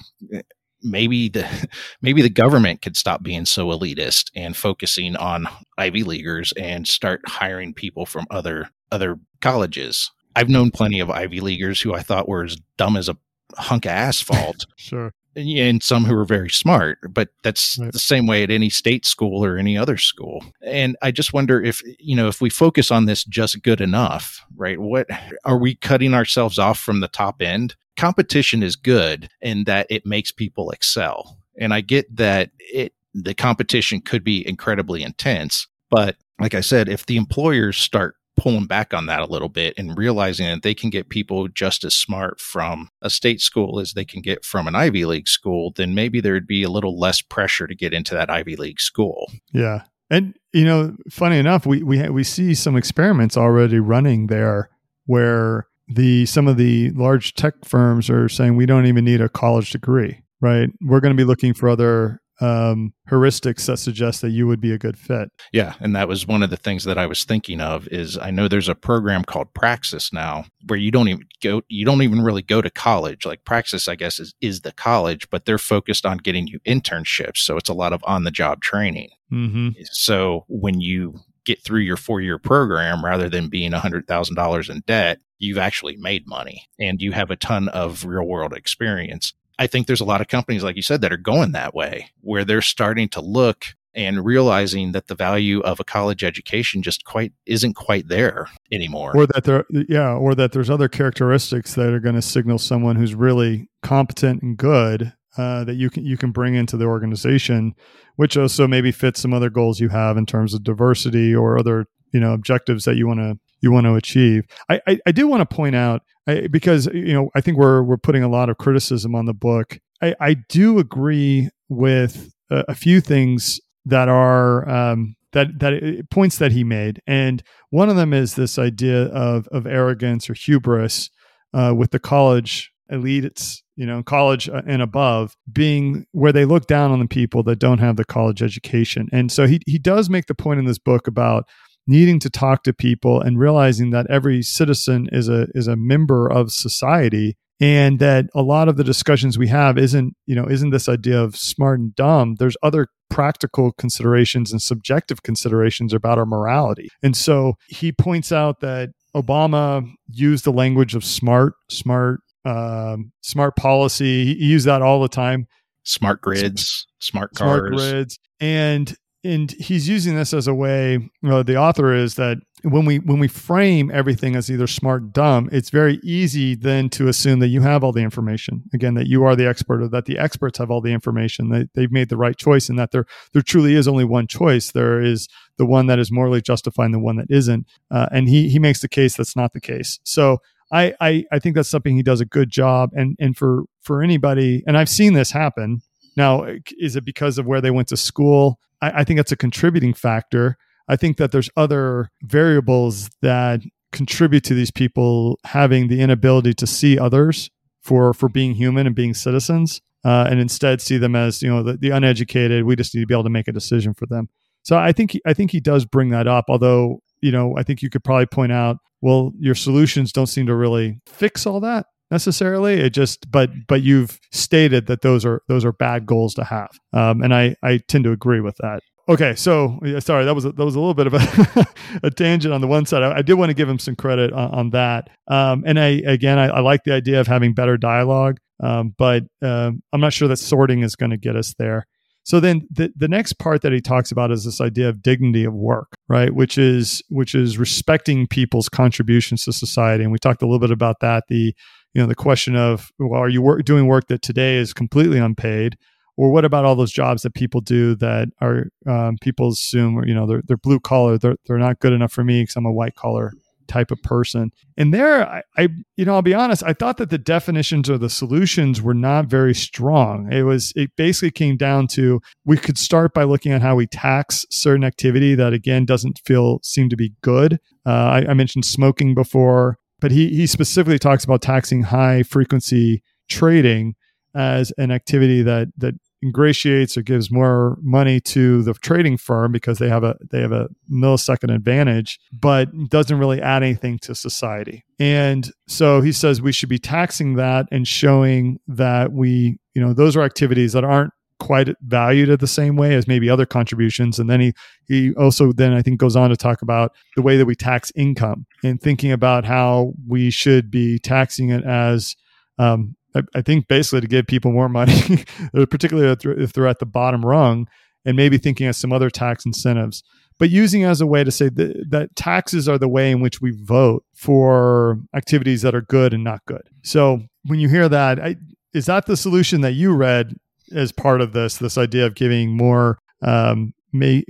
maybe the maybe the government could stop being so elitist and focusing on Ivy Leaguers and start hiring people from other other colleges. I've known plenty of Ivy Leaguers who I thought were as dumb as a hunk of asphalt Sure. and some who are very smart, but that's Right. the same way at any state school or any other school. And I just wonder if, you know, if we focus on this just good enough, right? What are we cutting ourselves off from the top end? Competition is good in that it makes people excel. And I get that it, the competition could be incredibly intense, but like I said, if the employers start pulling back on that a little bit and realizing that they can get people just as smart from a state school as they can get from an Ivy League school, then maybe there'd be a little less pressure to get into that Ivy League school. Yeah. And you know, funny enough, we we we see some experiments already running there where the some of the large tech firms are saying we don't even need a college degree, right? We're going to be looking for other um, heuristics that suggest that you would be a good fit. Yeah, and that was one of the things that I was thinking of. Is I know there's a program called Praxis now where you don't even go, you don't even really go to college. Like Praxis, I guess is is the college, but they're focused on getting you internships, so it's a lot of on the job training. Mm-hmm. So when you get through your four year program rather than being $100,000 in debt, you've actually made money and you have a ton of real world experience. I think there's a lot of companies, like you said, that are going that way, where they're starting to look and realizing that the value of a college education just quite isn't quite there anymore. Or that there, yeah, or that there's other characteristics that are going to signal someone who's really competent and good uh, that you can you can bring into the organization, which also maybe fits some other goals you have in terms of diversity or other you know objectives that you want to you want to achieve. I, I, I do want to point out I, because you know I think we're we're putting a lot of criticism on the book. I, I do agree with a, a few things that are um, that that uh, points that he made, and one of them is this idea of of arrogance or hubris uh, with the college elites, you know, college uh, and above, being where they look down on the people that don't have the college education. And so he he does make the point in this book about needing to talk to people and realizing that every citizen is a is a member of society and that a lot of the discussions we have isn't you know isn't this idea of smart and dumb. There's other practical considerations and subjective considerations about our morality. And so he points out that obama used the language of smart smart um, smart policy. He used that all the time. Smart grids smart cars. smart grids. And and he's using this as a way you know, the author is that when we when we frame everything as either smart dumb it's very easy then to assume that you have all the information. Again that you are the expert or that the experts have all the information that they've made the right choice and that there there truly is only one choice. There is the one that is morally justifying the one that isn't. Uh, and he he makes the case that's not the case. So I, I I think that's something he does a good job. And and for for anybody and I've seen this happen. Now is it because of where they went to school I, I think that's a contributing factor. I think that there's other variables that contribute to these people having the inability to see others for for being human and being citizens, uh, and instead see them as you know the, the, uneducated. We just need to be able to make a decision for them. So I think I think he does bring that up. Although you know I think you could probably point out, well, your solutions don't seem to really fix all that necessarily. It just but but you've stated that those are those are bad goals to have, um, and I I tend to agree with that. Okay, so yeah, sorry that was a, that was a little bit of a, a tangent on the one side. I, I, did want to give him some credit on, on that, um, and I again I, I, like the idea of having better dialogue, um, but um, I'm not sure that sorting is going to get us there. So then the, the next part that he talks about is this idea of dignity of work, right? Which is which is respecting people's contributions to society. And we talked a little bit about that. The you know the question of well are you doing work that today is completely unpaid? Or what about all those jobs that people do that are um, people assume you know they're, they're blue collar they're, they're not good enough for me because i'm a white collar type of person. And there I, I, you know i'll be honest i thought that the definitions or the solutions were not very strong. It was it basically came down to we could start by looking at how we tax certain activity that again doesn't feel seem to be good. Uh, I, I mentioned smoking before but he he specifically talks about taxing high frequency trading as an activity that that ingratiates or gives more money to the trading firm because they have a they have a millisecond advantage but doesn't really add anything to society. And so he says we should be taxing that and showing that we you know those are activities that aren't quite valued at the same way as maybe other contributions. And then he he also then I think goes on to talk about the way that we tax income and thinking about how we should be taxing it as um, I, I, think basically to give people more money, particularly if they're at the bottom rung, and maybe thinking of some other tax incentives. But using as a way to say that, that taxes are the way in which we vote for activities that are good and not good. So when you hear that, I, is that the solution that you read as part of this this idea of giving more um, may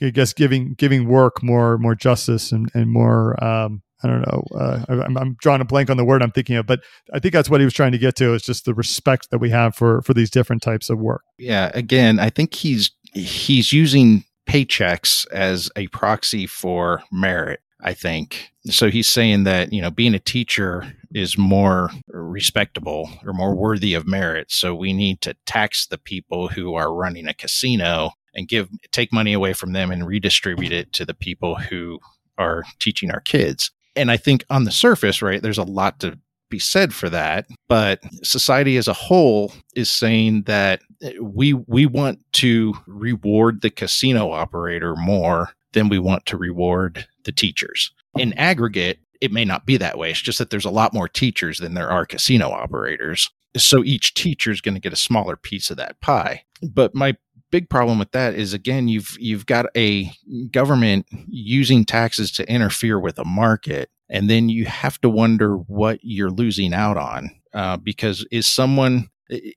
I guess giving giving work more more justice and and more um, I don't know. Uh, I'm, I'm, drawing a blank on the word I'm thinking of, but I think that's what he was trying to get to is just the respect that we have for for these different types of work. Yeah. Again, I think he's he's using paychecks as a proxy for merit. I think so. He's saying that you know being a teacher is more respectable or more worthy of merit. So we need to tax the people who are running a casino and give take money away from them and redistribute it to the people who are teaching our kids. And I think on the surface, right, there's a lot to be said for that, but society as a whole is saying that we we want to reward the casino operator more than we want to reward the teachers. In aggregate, it may not be that way. It's just that there's a lot more teachers than there are casino operators. So each teacher is going to get a smaller piece of that pie. But my big problem with that is again you've you've got a government using taxes to interfere with a market and then you have to wonder what you're losing out on uh, because is someone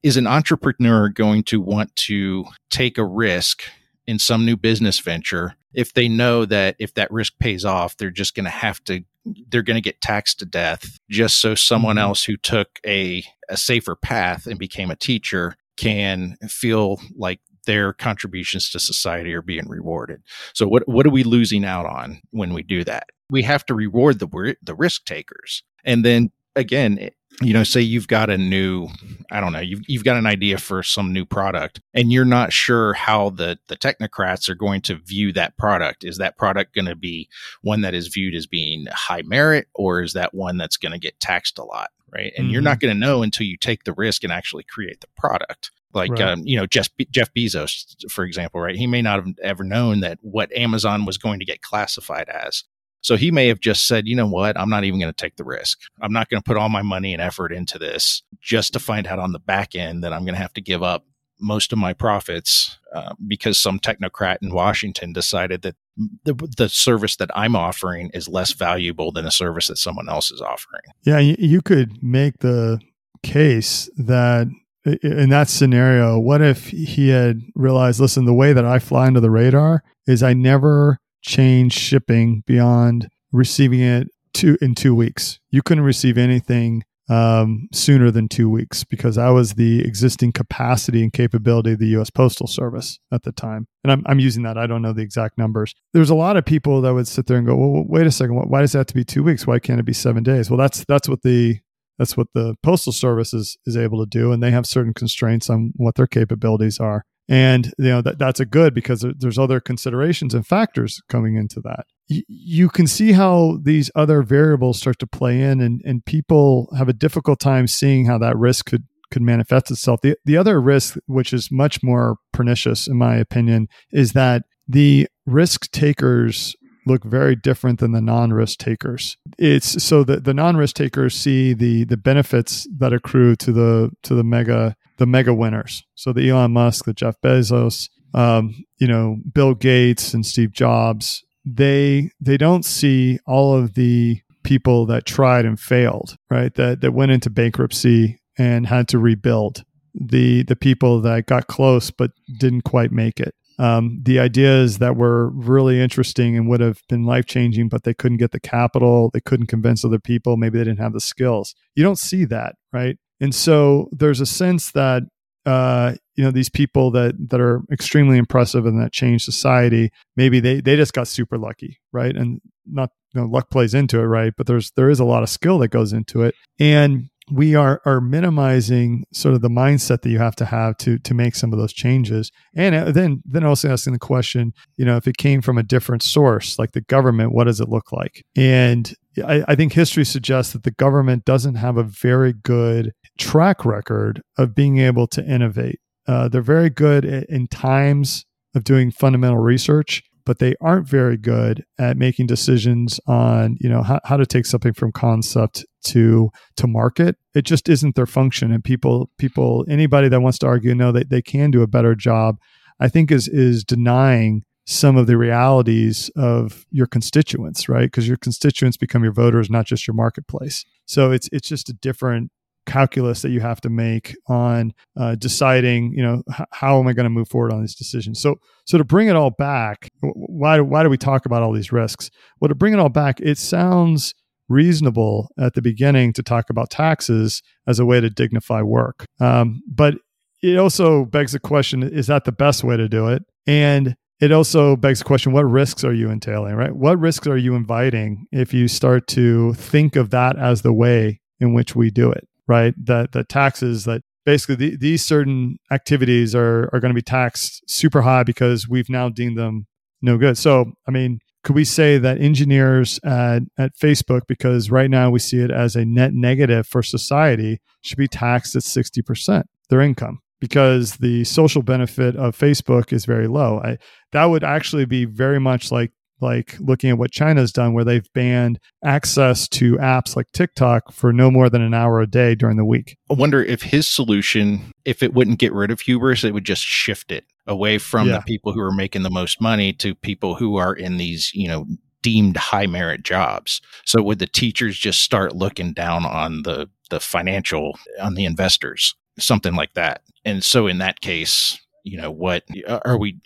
is an entrepreneur going to want to take a risk in some new business venture if they know that if that risk pays off they're just going to have to they're going to get taxed to death just so someone mm-hmm. else who took a, a safer path and became a teacher can feel like their contributions to society are being rewarded. So what what are we losing out on when we do that? We have to reward the the risk takers. And then again, you know, say you've got a new, I don't know, you've, you've got an idea for some new product and you're not sure how the, the technocrats are going to view that product. Is that product going to be one that is viewed as being high merit or is that one that's going to get taxed a lot? Right. And mm-hmm. you're not going to know until you take the risk and actually create the product like right. um, you know Jeff Jeff Bezos, for example, right? He may not have ever known that what Amazon was going to get classified as. So he may have just said, you know what, I'm not even going to take the risk. I'm not going to put all my money and effort into this just to find out on the back end that I'm going to have to give up most of my profits uh, because some technocrat in Washington decided that the, the service that I'm offering is less valuable than a service that someone else is offering. Yeah, you could make the case that in that scenario, what if he had realized, listen, the way that I fly under the radar is I never change shipping beyond receiving it two in two weeks. You couldn't receive anything um, sooner than two weeks because that was the existing capacity and capability of the U.S. Postal Service at the time. And I'm, I'm using that. I don't know the exact numbers. There's a lot of people that would sit there and go, well, wait a second. Why does that have to be two weeks? Why can't it be seven days? Well, that's that's what the that's what the postal service is, is able to do and they have certain constraints on what their capabilities are and you know that that's a good because there's other considerations and factors coming into that you can see how these other variables start to play in and, and people have a difficult time seeing how that risk could could manifest itself the, the other risk which is much more pernicious in my opinion is that the risk takers look very different than the non-risk takers. It's so that the non-risk takers see the the benefits that accrue to the to the mega the mega winners. So the Elon Musk, the Jeff Bezos, um, you know, Bill Gates and Steve Jobs, they they don't see all of the people that tried and failed, right? That that went into bankruptcy and had to rebuild. The the people that got close but didn't quite make it um, the ideas that were really interesting and would have been life changing, but they couldn't get the capital, they couldn't convince other people, maybe they didn't have the skills. You don't see that, right? And so there's a sense that uh, you know these people that that are extremely impressive and that change society, maybe they they just got super lucky, right? And not you know, luck plays into it, right? But there's there is a lot of skill that goes into it, and we are are minimizing sort of the mindset that you have to have to to make some of those changes and uh, then then also asking the question you know if it came from a different source like the government what does it look like and I, I think history suggests that the government doesn't have a very good track record of being able to innovate. Uh, they're very good in times of doing fundamental research but they aren't very good at making decisions on you know how, how to take something from concept to to market. It just isn't their function and people people anybody that wants to argue no they, they can do a better job i think is is denying some of the realities of your constituents right because your constituents become your voters not just your marketplace so it's it's just a different calculus that you have to make on uh, deciding, you know, h- how am I going to move forward on these decisions. So, so to bring it all back, why why do we talk about all these risks? Well, to bring it all back, it sounds reasonable at the beginning to talk about taxes as a way to dignify work, um, but it also begs the question: Is that the best way to do it? And it also begs the question what risks are you entailing right? What risks are you inviting if you start to think of that as the way in which we do it right? That the taxes that basically the, these certain activities are are going to be taxed super high because we've now deemed them no good. So i mean could we say that engineers at, at facebook because right now we see it as a net negative for society should be taxed at 60% their income because the social benefit of Facebook is very low. I, that would actually be very much like like looking at what China's done, where they've banned access to apps like TikTok for no more than an hour a day during the week. I wonder if his solution, if it wouldn't get rid of hubris, it would just shift it away from yeah. the people who are making the most money to people who are in these, you know, deemed high merit jobs. So would the teachers just start looking down on the the financial on the investors, something like that? and so in that case you know what are we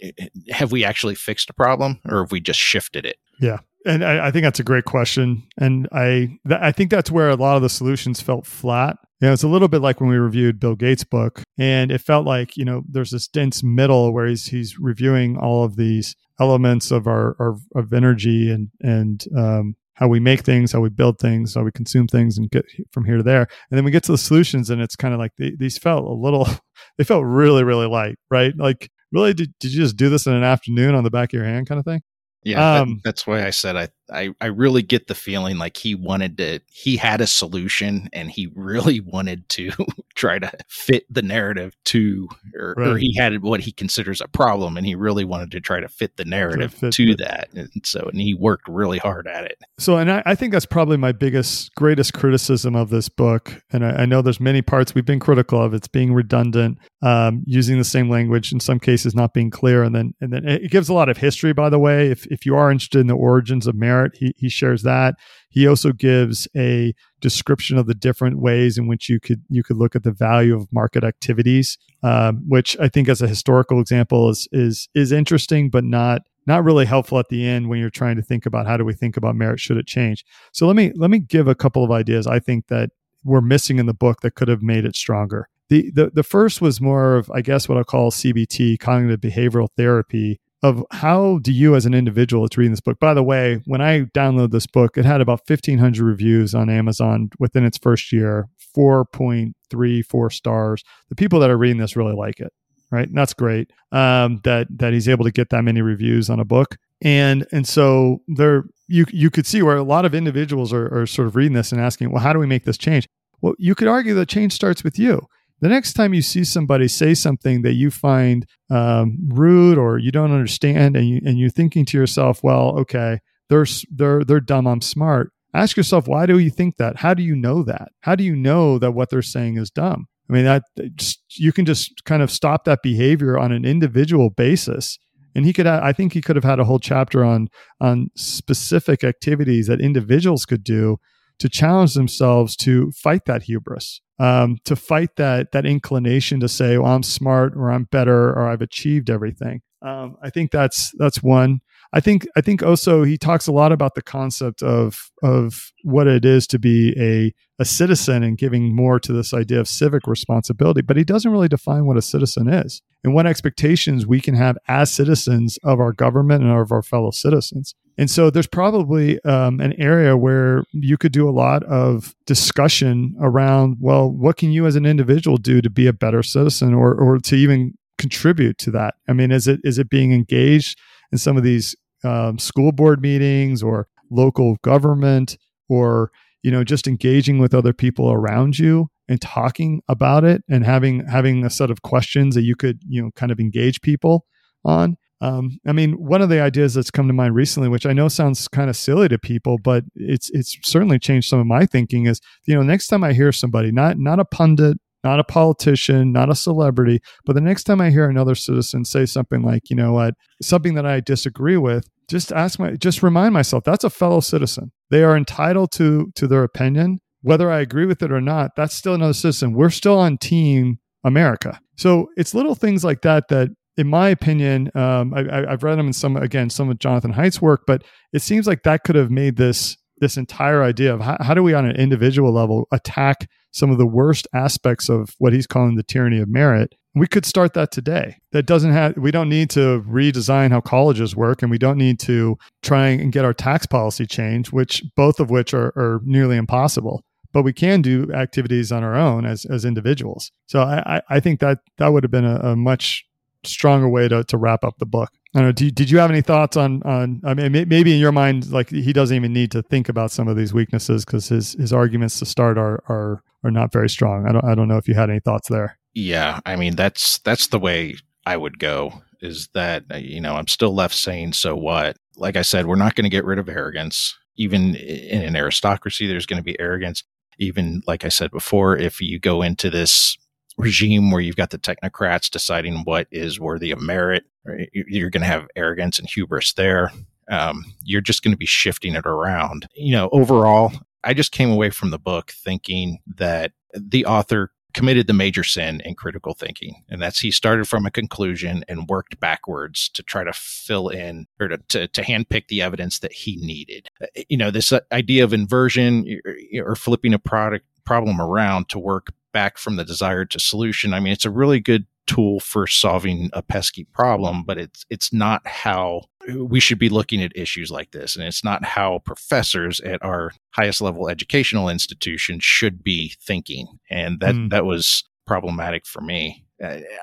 have we actually fixed a problem or have we just shifted it? Yeah. And I, I, think that's a great question. And i th- i think that's where a lot of the solutions felt flat. You know it's a little bit like when we reviewed bill gates book and it felt like you know there's this dense middle where he's he's reviewing all of these elements of our, our of energy and and um, how we make things, how we build things, how we consume things, and get from here to there. And then we get to the solutions, and it's kind of like they, these felt a little, they felt really, really light, right? Like, really, did, did you just do this in an afternoon on the back of your hand, kind of thing? Yeah, um, that, that's why I said I, I I really get the feeling like he wanted to he had a solution and he really wanted to try to fit the narrative to or, right. or, he had what he considers a problem and he really wanted to try to fit the narrative to, that and so and he worked really hard at it. So and I, I, think that's probably my biggest greatest criticism of this book and I, I know there's many parts we've been critical of it's being redundant um, using the same language in some cases not being clear and then and then it gives a lot of history by the way if if you are interested in the origins of merit he, he shares that. He also gives a description of the different ways in which you could you could look at the value of market activities um, which i think as a historical example is is is interesting but not not really helpful at the end when you're trying to think about how do we think about merit should it change? So let me let me give a couple of ideas i think that we're missing in the book that could have made it stronger. The, the the first was more of I guess what I'll call CBT, cognitive behavioral therapy, of how do you as an individual that's reading this book by the way when i downloaded this book it had about 1500 reviews on amazon within its first year 4.34 stars. The people that are reading this really like it right? And that's great um, that that he's able to get that many reviews on a book. And and so there you you could see where a lot of individuals are, are sort of reading this and asking well how do we make this change? Well you could argue that change starts with you the next time you see somebody say something that you find um, rude or you don't understand, and you and you're thinking to yourself, "Well, okay, they're they're they're dumb. I'm smart." Ask yourself, why do you think that? How do you know that? How do you know that what they're saying is dumb? I mean, that just, you can just kind of stop that behavior on an individual basis. And he could, I think, he could have had a whole chapter on on specific activities that individuals could do to challenge themselves to fight that hubris um, to fight that that inclination to say, "Well, I'm smart," or "I'm better," or "I've achieved everything." Um, I think that's that's one. I think I think also he talks a lot about the concept of of what it is to be a a citizen and giving more to this idea of civic responsibility, but he doesn't really define what a citizen is and what expectations we can have as citizens of our government and of our fellow citizens. And so there's probably um, an area where you could do a lot of discussion around, well, what can you as an individual do to be a better citizen or, or to even contribute to that? I mean, is it is it being engaged in some of these um, school board meetings or local government or you know just engaging with other people around you and talking about it and having having a set of questions that you could you know kind of engage people on um, I mean, one of the ideas that's come to mind recently, which I know sounds kind of silly to people, but it's it's certainly changed some of my thinking. Is you know, next time I hear somebody, not not a pundit, not a politician, not a celebrity, but the next time I hear another citizen say something like, you know what, something that I disagree with, just ask my, just remind myself that's a fellow citizen. They are entitled to to their opinion, whether I agree with it or not, that's still another system. We're still on team America. So it's little things like that that, in my opinion, um, I, have read them in some again some of Jonathan Haidt's work, but it seems like that could have made this this entire idea of how, how do we on an individual level attack some of the worst aspects of what he's calling the tyranny of merit we could start that today that doesn't have we don't need to redesign how colleges work and we don't need to try and get our tax policy changed which both of which are, are nearly impossible but we can do activities on our own as as individuals so i i think that that would have been a, a much stronger way to, to wrap up the book I don't know. Did, did you have any thoughts on on? I mean, maybe in your mind, like he doesn't even need to think about some of these weaknesses because his his arguments to start are are are not very strong. I don't I don't know if you had any thoughts there. Yeah, I mean that's that's the way I would go. Is that uh, you know I'm still left saying so what? Like I said, we're not going to get rid of arrogance. Even in an aristocracy, there's going to be arrogance. Even like I said before, if you go into this regime where you've got the technocrats deciding what is worthy of merit. You're going to have arrogance and hubris there. Um, you're just going to be shifting it around. You know, overall, I just came away from the book thinking that the author committed the major sin in critical thinking. And that's he started from a conclusion and worked backwards to try to fill in or to, to, to handpick the evidence that he needed. Uh, you know, this uh, idea of inversion or flipping a product problem around to work back from the desired to solution. I mean, it's a really good tool for solving a pesky problem, but it's it's not how we should be looking at issues like this, and it's not how professors at our highest level educational institutions should be thinking. And that mm. that was problematic for me.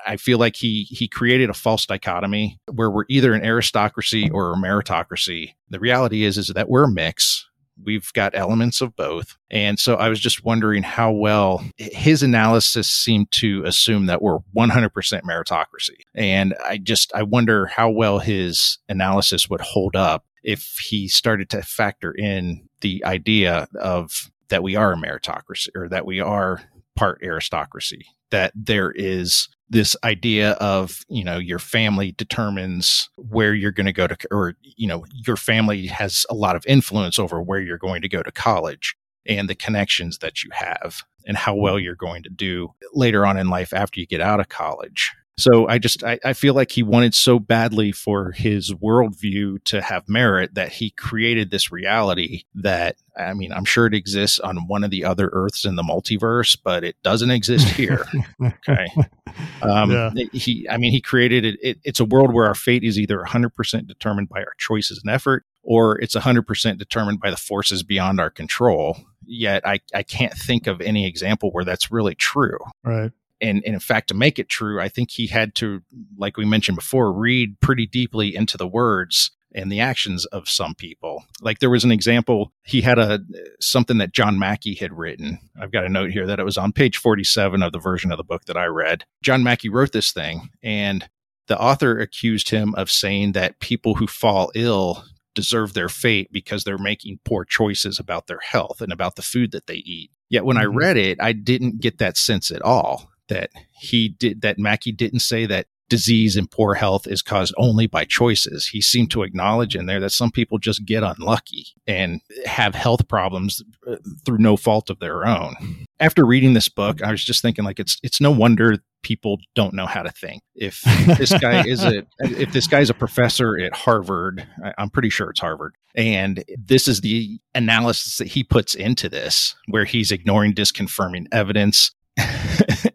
I feel like he he created a false dichotomy where we're either an aristocracy or a meritocracy. The reality is is that we're a mix we've got elements of both. And so I was just wondering how well his analysis seemed to assume that we're 100% meritocracy. And I just, I wonder how well his analysis would hold up if he started to factor in the idea of that we are a meritocracy or that we are part aristocracy, that there is this idea of you know your family determines where you're going to go to or you know your family has a lot of influence over where you're going to go to college and the connections that you have and how well you're going to do later on in life after you get out of college so I just I, I, feel like he wanted so badly for his worldview to have merit that he created this reality that I mean I'm sure it exists on one of the other Earths in the multiverse, but it doesn't exist here. okay, um, yeah. he I mean he created it, it. It's a world where our fate is either 100 percent determined by our choices and effort, or it's 100 percent determined by the forces beyond our control. Yet I I can't think of any example where that's really true. Right and, and in fact, to make it true, I think he had to, like we mentioned before, read pretty deeply into the words and the actions of some people. Like there was an example, he had a something that John Mackey had written. I've got a note here that it was on page 47 of the version of the book that I read. John Mackey wrote this thing and the author accused him of saying that people who fall ill deserve their fate because they're making poor choices about their health and about the food that they eat. Yet when mm-hmm. I read it, I didn't get that sense at all that he did that Mackey didn't say that disease and poor health is caused only by choices. He seemed to acknowledge in there that some people just get unlucky and have health problems uh, through no fault of their own. After reading this book, I was just thinking like it's it's no wonder people don't know how to think. If this guy is a if this guy's a professor at Harvard, I'm pretty sure it's Harvard, and this is the analysis that he puts into this, where he's ignoring disconfirming evidence,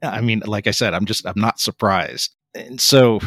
I mean, like I said, I'm just, I'm not surprised. And so,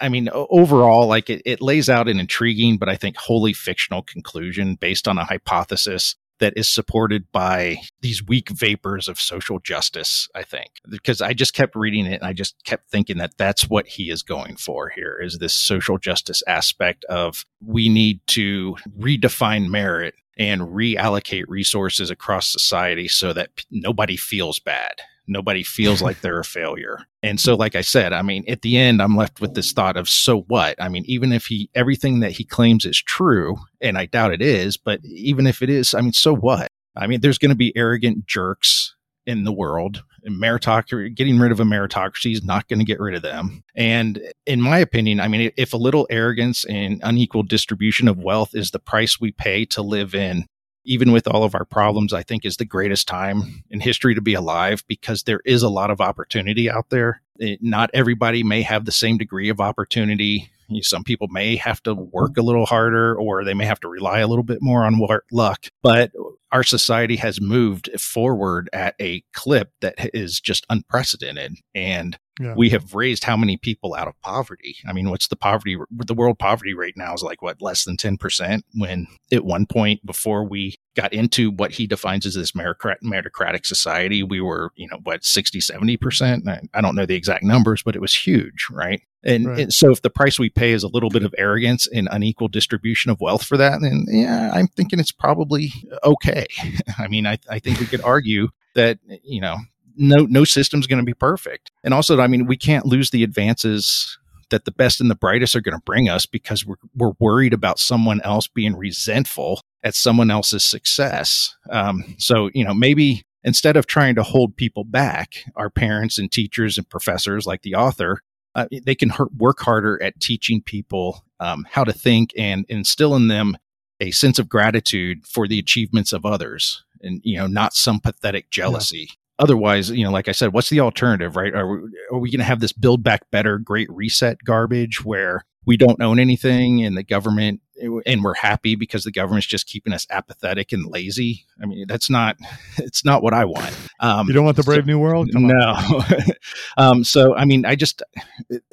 I mean, overall, like it, it lays out an intriguing, but I think wholly fictional conclusion based on a hypothesis that is supported by these weak vapors of social justice, I think. Because I just kept reading it and I just kept thinking that that's what he is going for here is this social justice aspect of we need to redefine merit and reallocate resources across society so that p- nobody feels bad. Nobody feels like they're a failure. And so, like I said, I mean, at the end, I'm left with this thought of so what? I mean, even if he, everything that he claims is true, and I doubt it is, but even if it is, I mean, so what? I mean, there's going to be arrogant jerks in the world. Meritocracy, getting rid of a meritocracy is not going to get rid of them. And in my opinion, I mean, if a little arrogance and unequal distribution of wealth is the price we pay to live in even with all of our problems, I think is the greatest time in history to be alive because there is a lot of opportunity out there. It, not everybody may have the same degree of opportunity. Some people may have to work a little harder or they may have to rely a little bit more on luck, but our society has moved forward at a clip that is just unprecedented. And yeah. we have raised how many people out of poverty? I mean, what's the poverty? The world poverty rate now is like what, less than 10%? When at one point before we got into what he defines as this meritocratic society, we were, you know, what, 60, 70%? I don't know the exact numbers, but it was huge, right? And, right. and, so if the price we pay is a little bit of arrogance and unequal distribution of wealth for that, then yeah, I'm thinking it's probably okay. I mean, I, I think we could argue that, you know, no no system's going to be perfect. And also, I mean, we can't lose the advances that the best and the brightest are going to bring us because we're we're worried about someone else being resentful at someone else's success. Um, so you know, maybe instead of trying to hold people back, our parents and teachers and professors, like the author, uh, they can work harder at teaching people um, how to think and instill in them a sense of gratitude for the achievements of others and you know not some pathetic jealousy otherwise, you know, like I said, what's the alternative, right? Are we, are we going to have this build back better, great reset garbage where we don't own anything and the government and we're happy because the government's just keeping us apathetic and lazy. I mean, that's not, it's not what I want. Um, you don't want the brave so, new world? Come no. um, so, I mean, I just,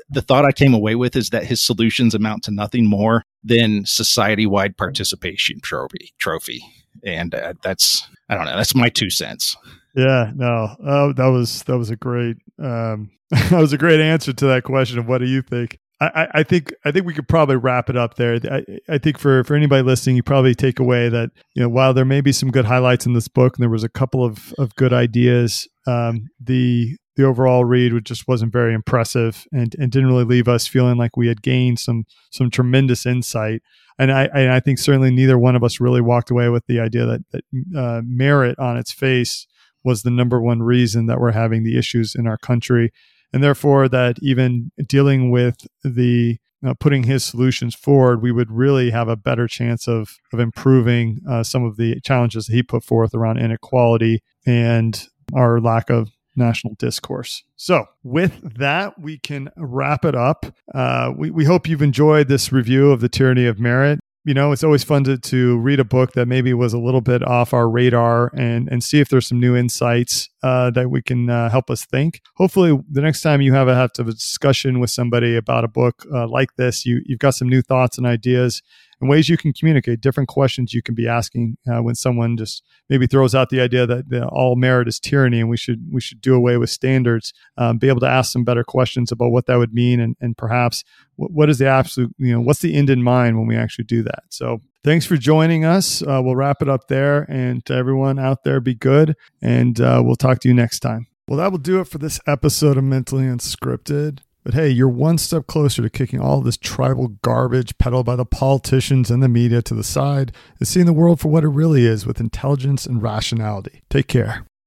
the thought I came away with is that his solutions amount to nothing more than society wide participation trophy, trophy. And uh, that's, I don't know, that's my two cents. Yeah, no, oh, that was that was a great um, that was a great answer to that question of what do you think. I, I think I think we could probably wrap it up there. I, I think for, for anybody listening, you probably take away that you know while there may be some good highlights in this book, and there was a couple of, of good ideas, um, the the overall read just wasn't very impressive, and, and didn't really leave us feeling like we had gained some some tremendous insight and I, and I think certainly neither one of us really walked away with the idea that, that uh, merit on its face was the number one reason that we're having the issues in our country. And therefore, that even dealing with the uh, putting his solutions forward, we would really have a better chance of of improving uh, some of the challenges that he put forth around inequality and our lack of national discourse. So, with that, we can wrap it up. Uh, we, we hope you've enjoyed this review of the tyranny of merit you know, it's always fun to, to read a book that maybe was a little bit off our radar and, and see if there's some new insights uh, that we can uh, help us think. Hopefully, the next time you have a, have to have a discussion with somebody about a book uh, like this, you, you've got some new thoughts and ideas and ways you can communicate, different questions you can be asking uh, when someone just maybe throws out the idea that, all merit is tyranny and we should we should do away with standards. Um, be able to ask some better questions about what that would mean and, and perhaps what, what is the absolute you know what's the end in mind when we actually do that. So thanks for joining us. Uh, we'll wrap it up there, and to everyone out there, be good, and uh, we'll talk to you next time. Well, that will do it for this episode of Mentally Unscripted. But hey, you're one step closer to kicking all this tribal garbage peddled by the politicians and the media to the side and seeing the world for what it really is with intelligence and rationality. Take care.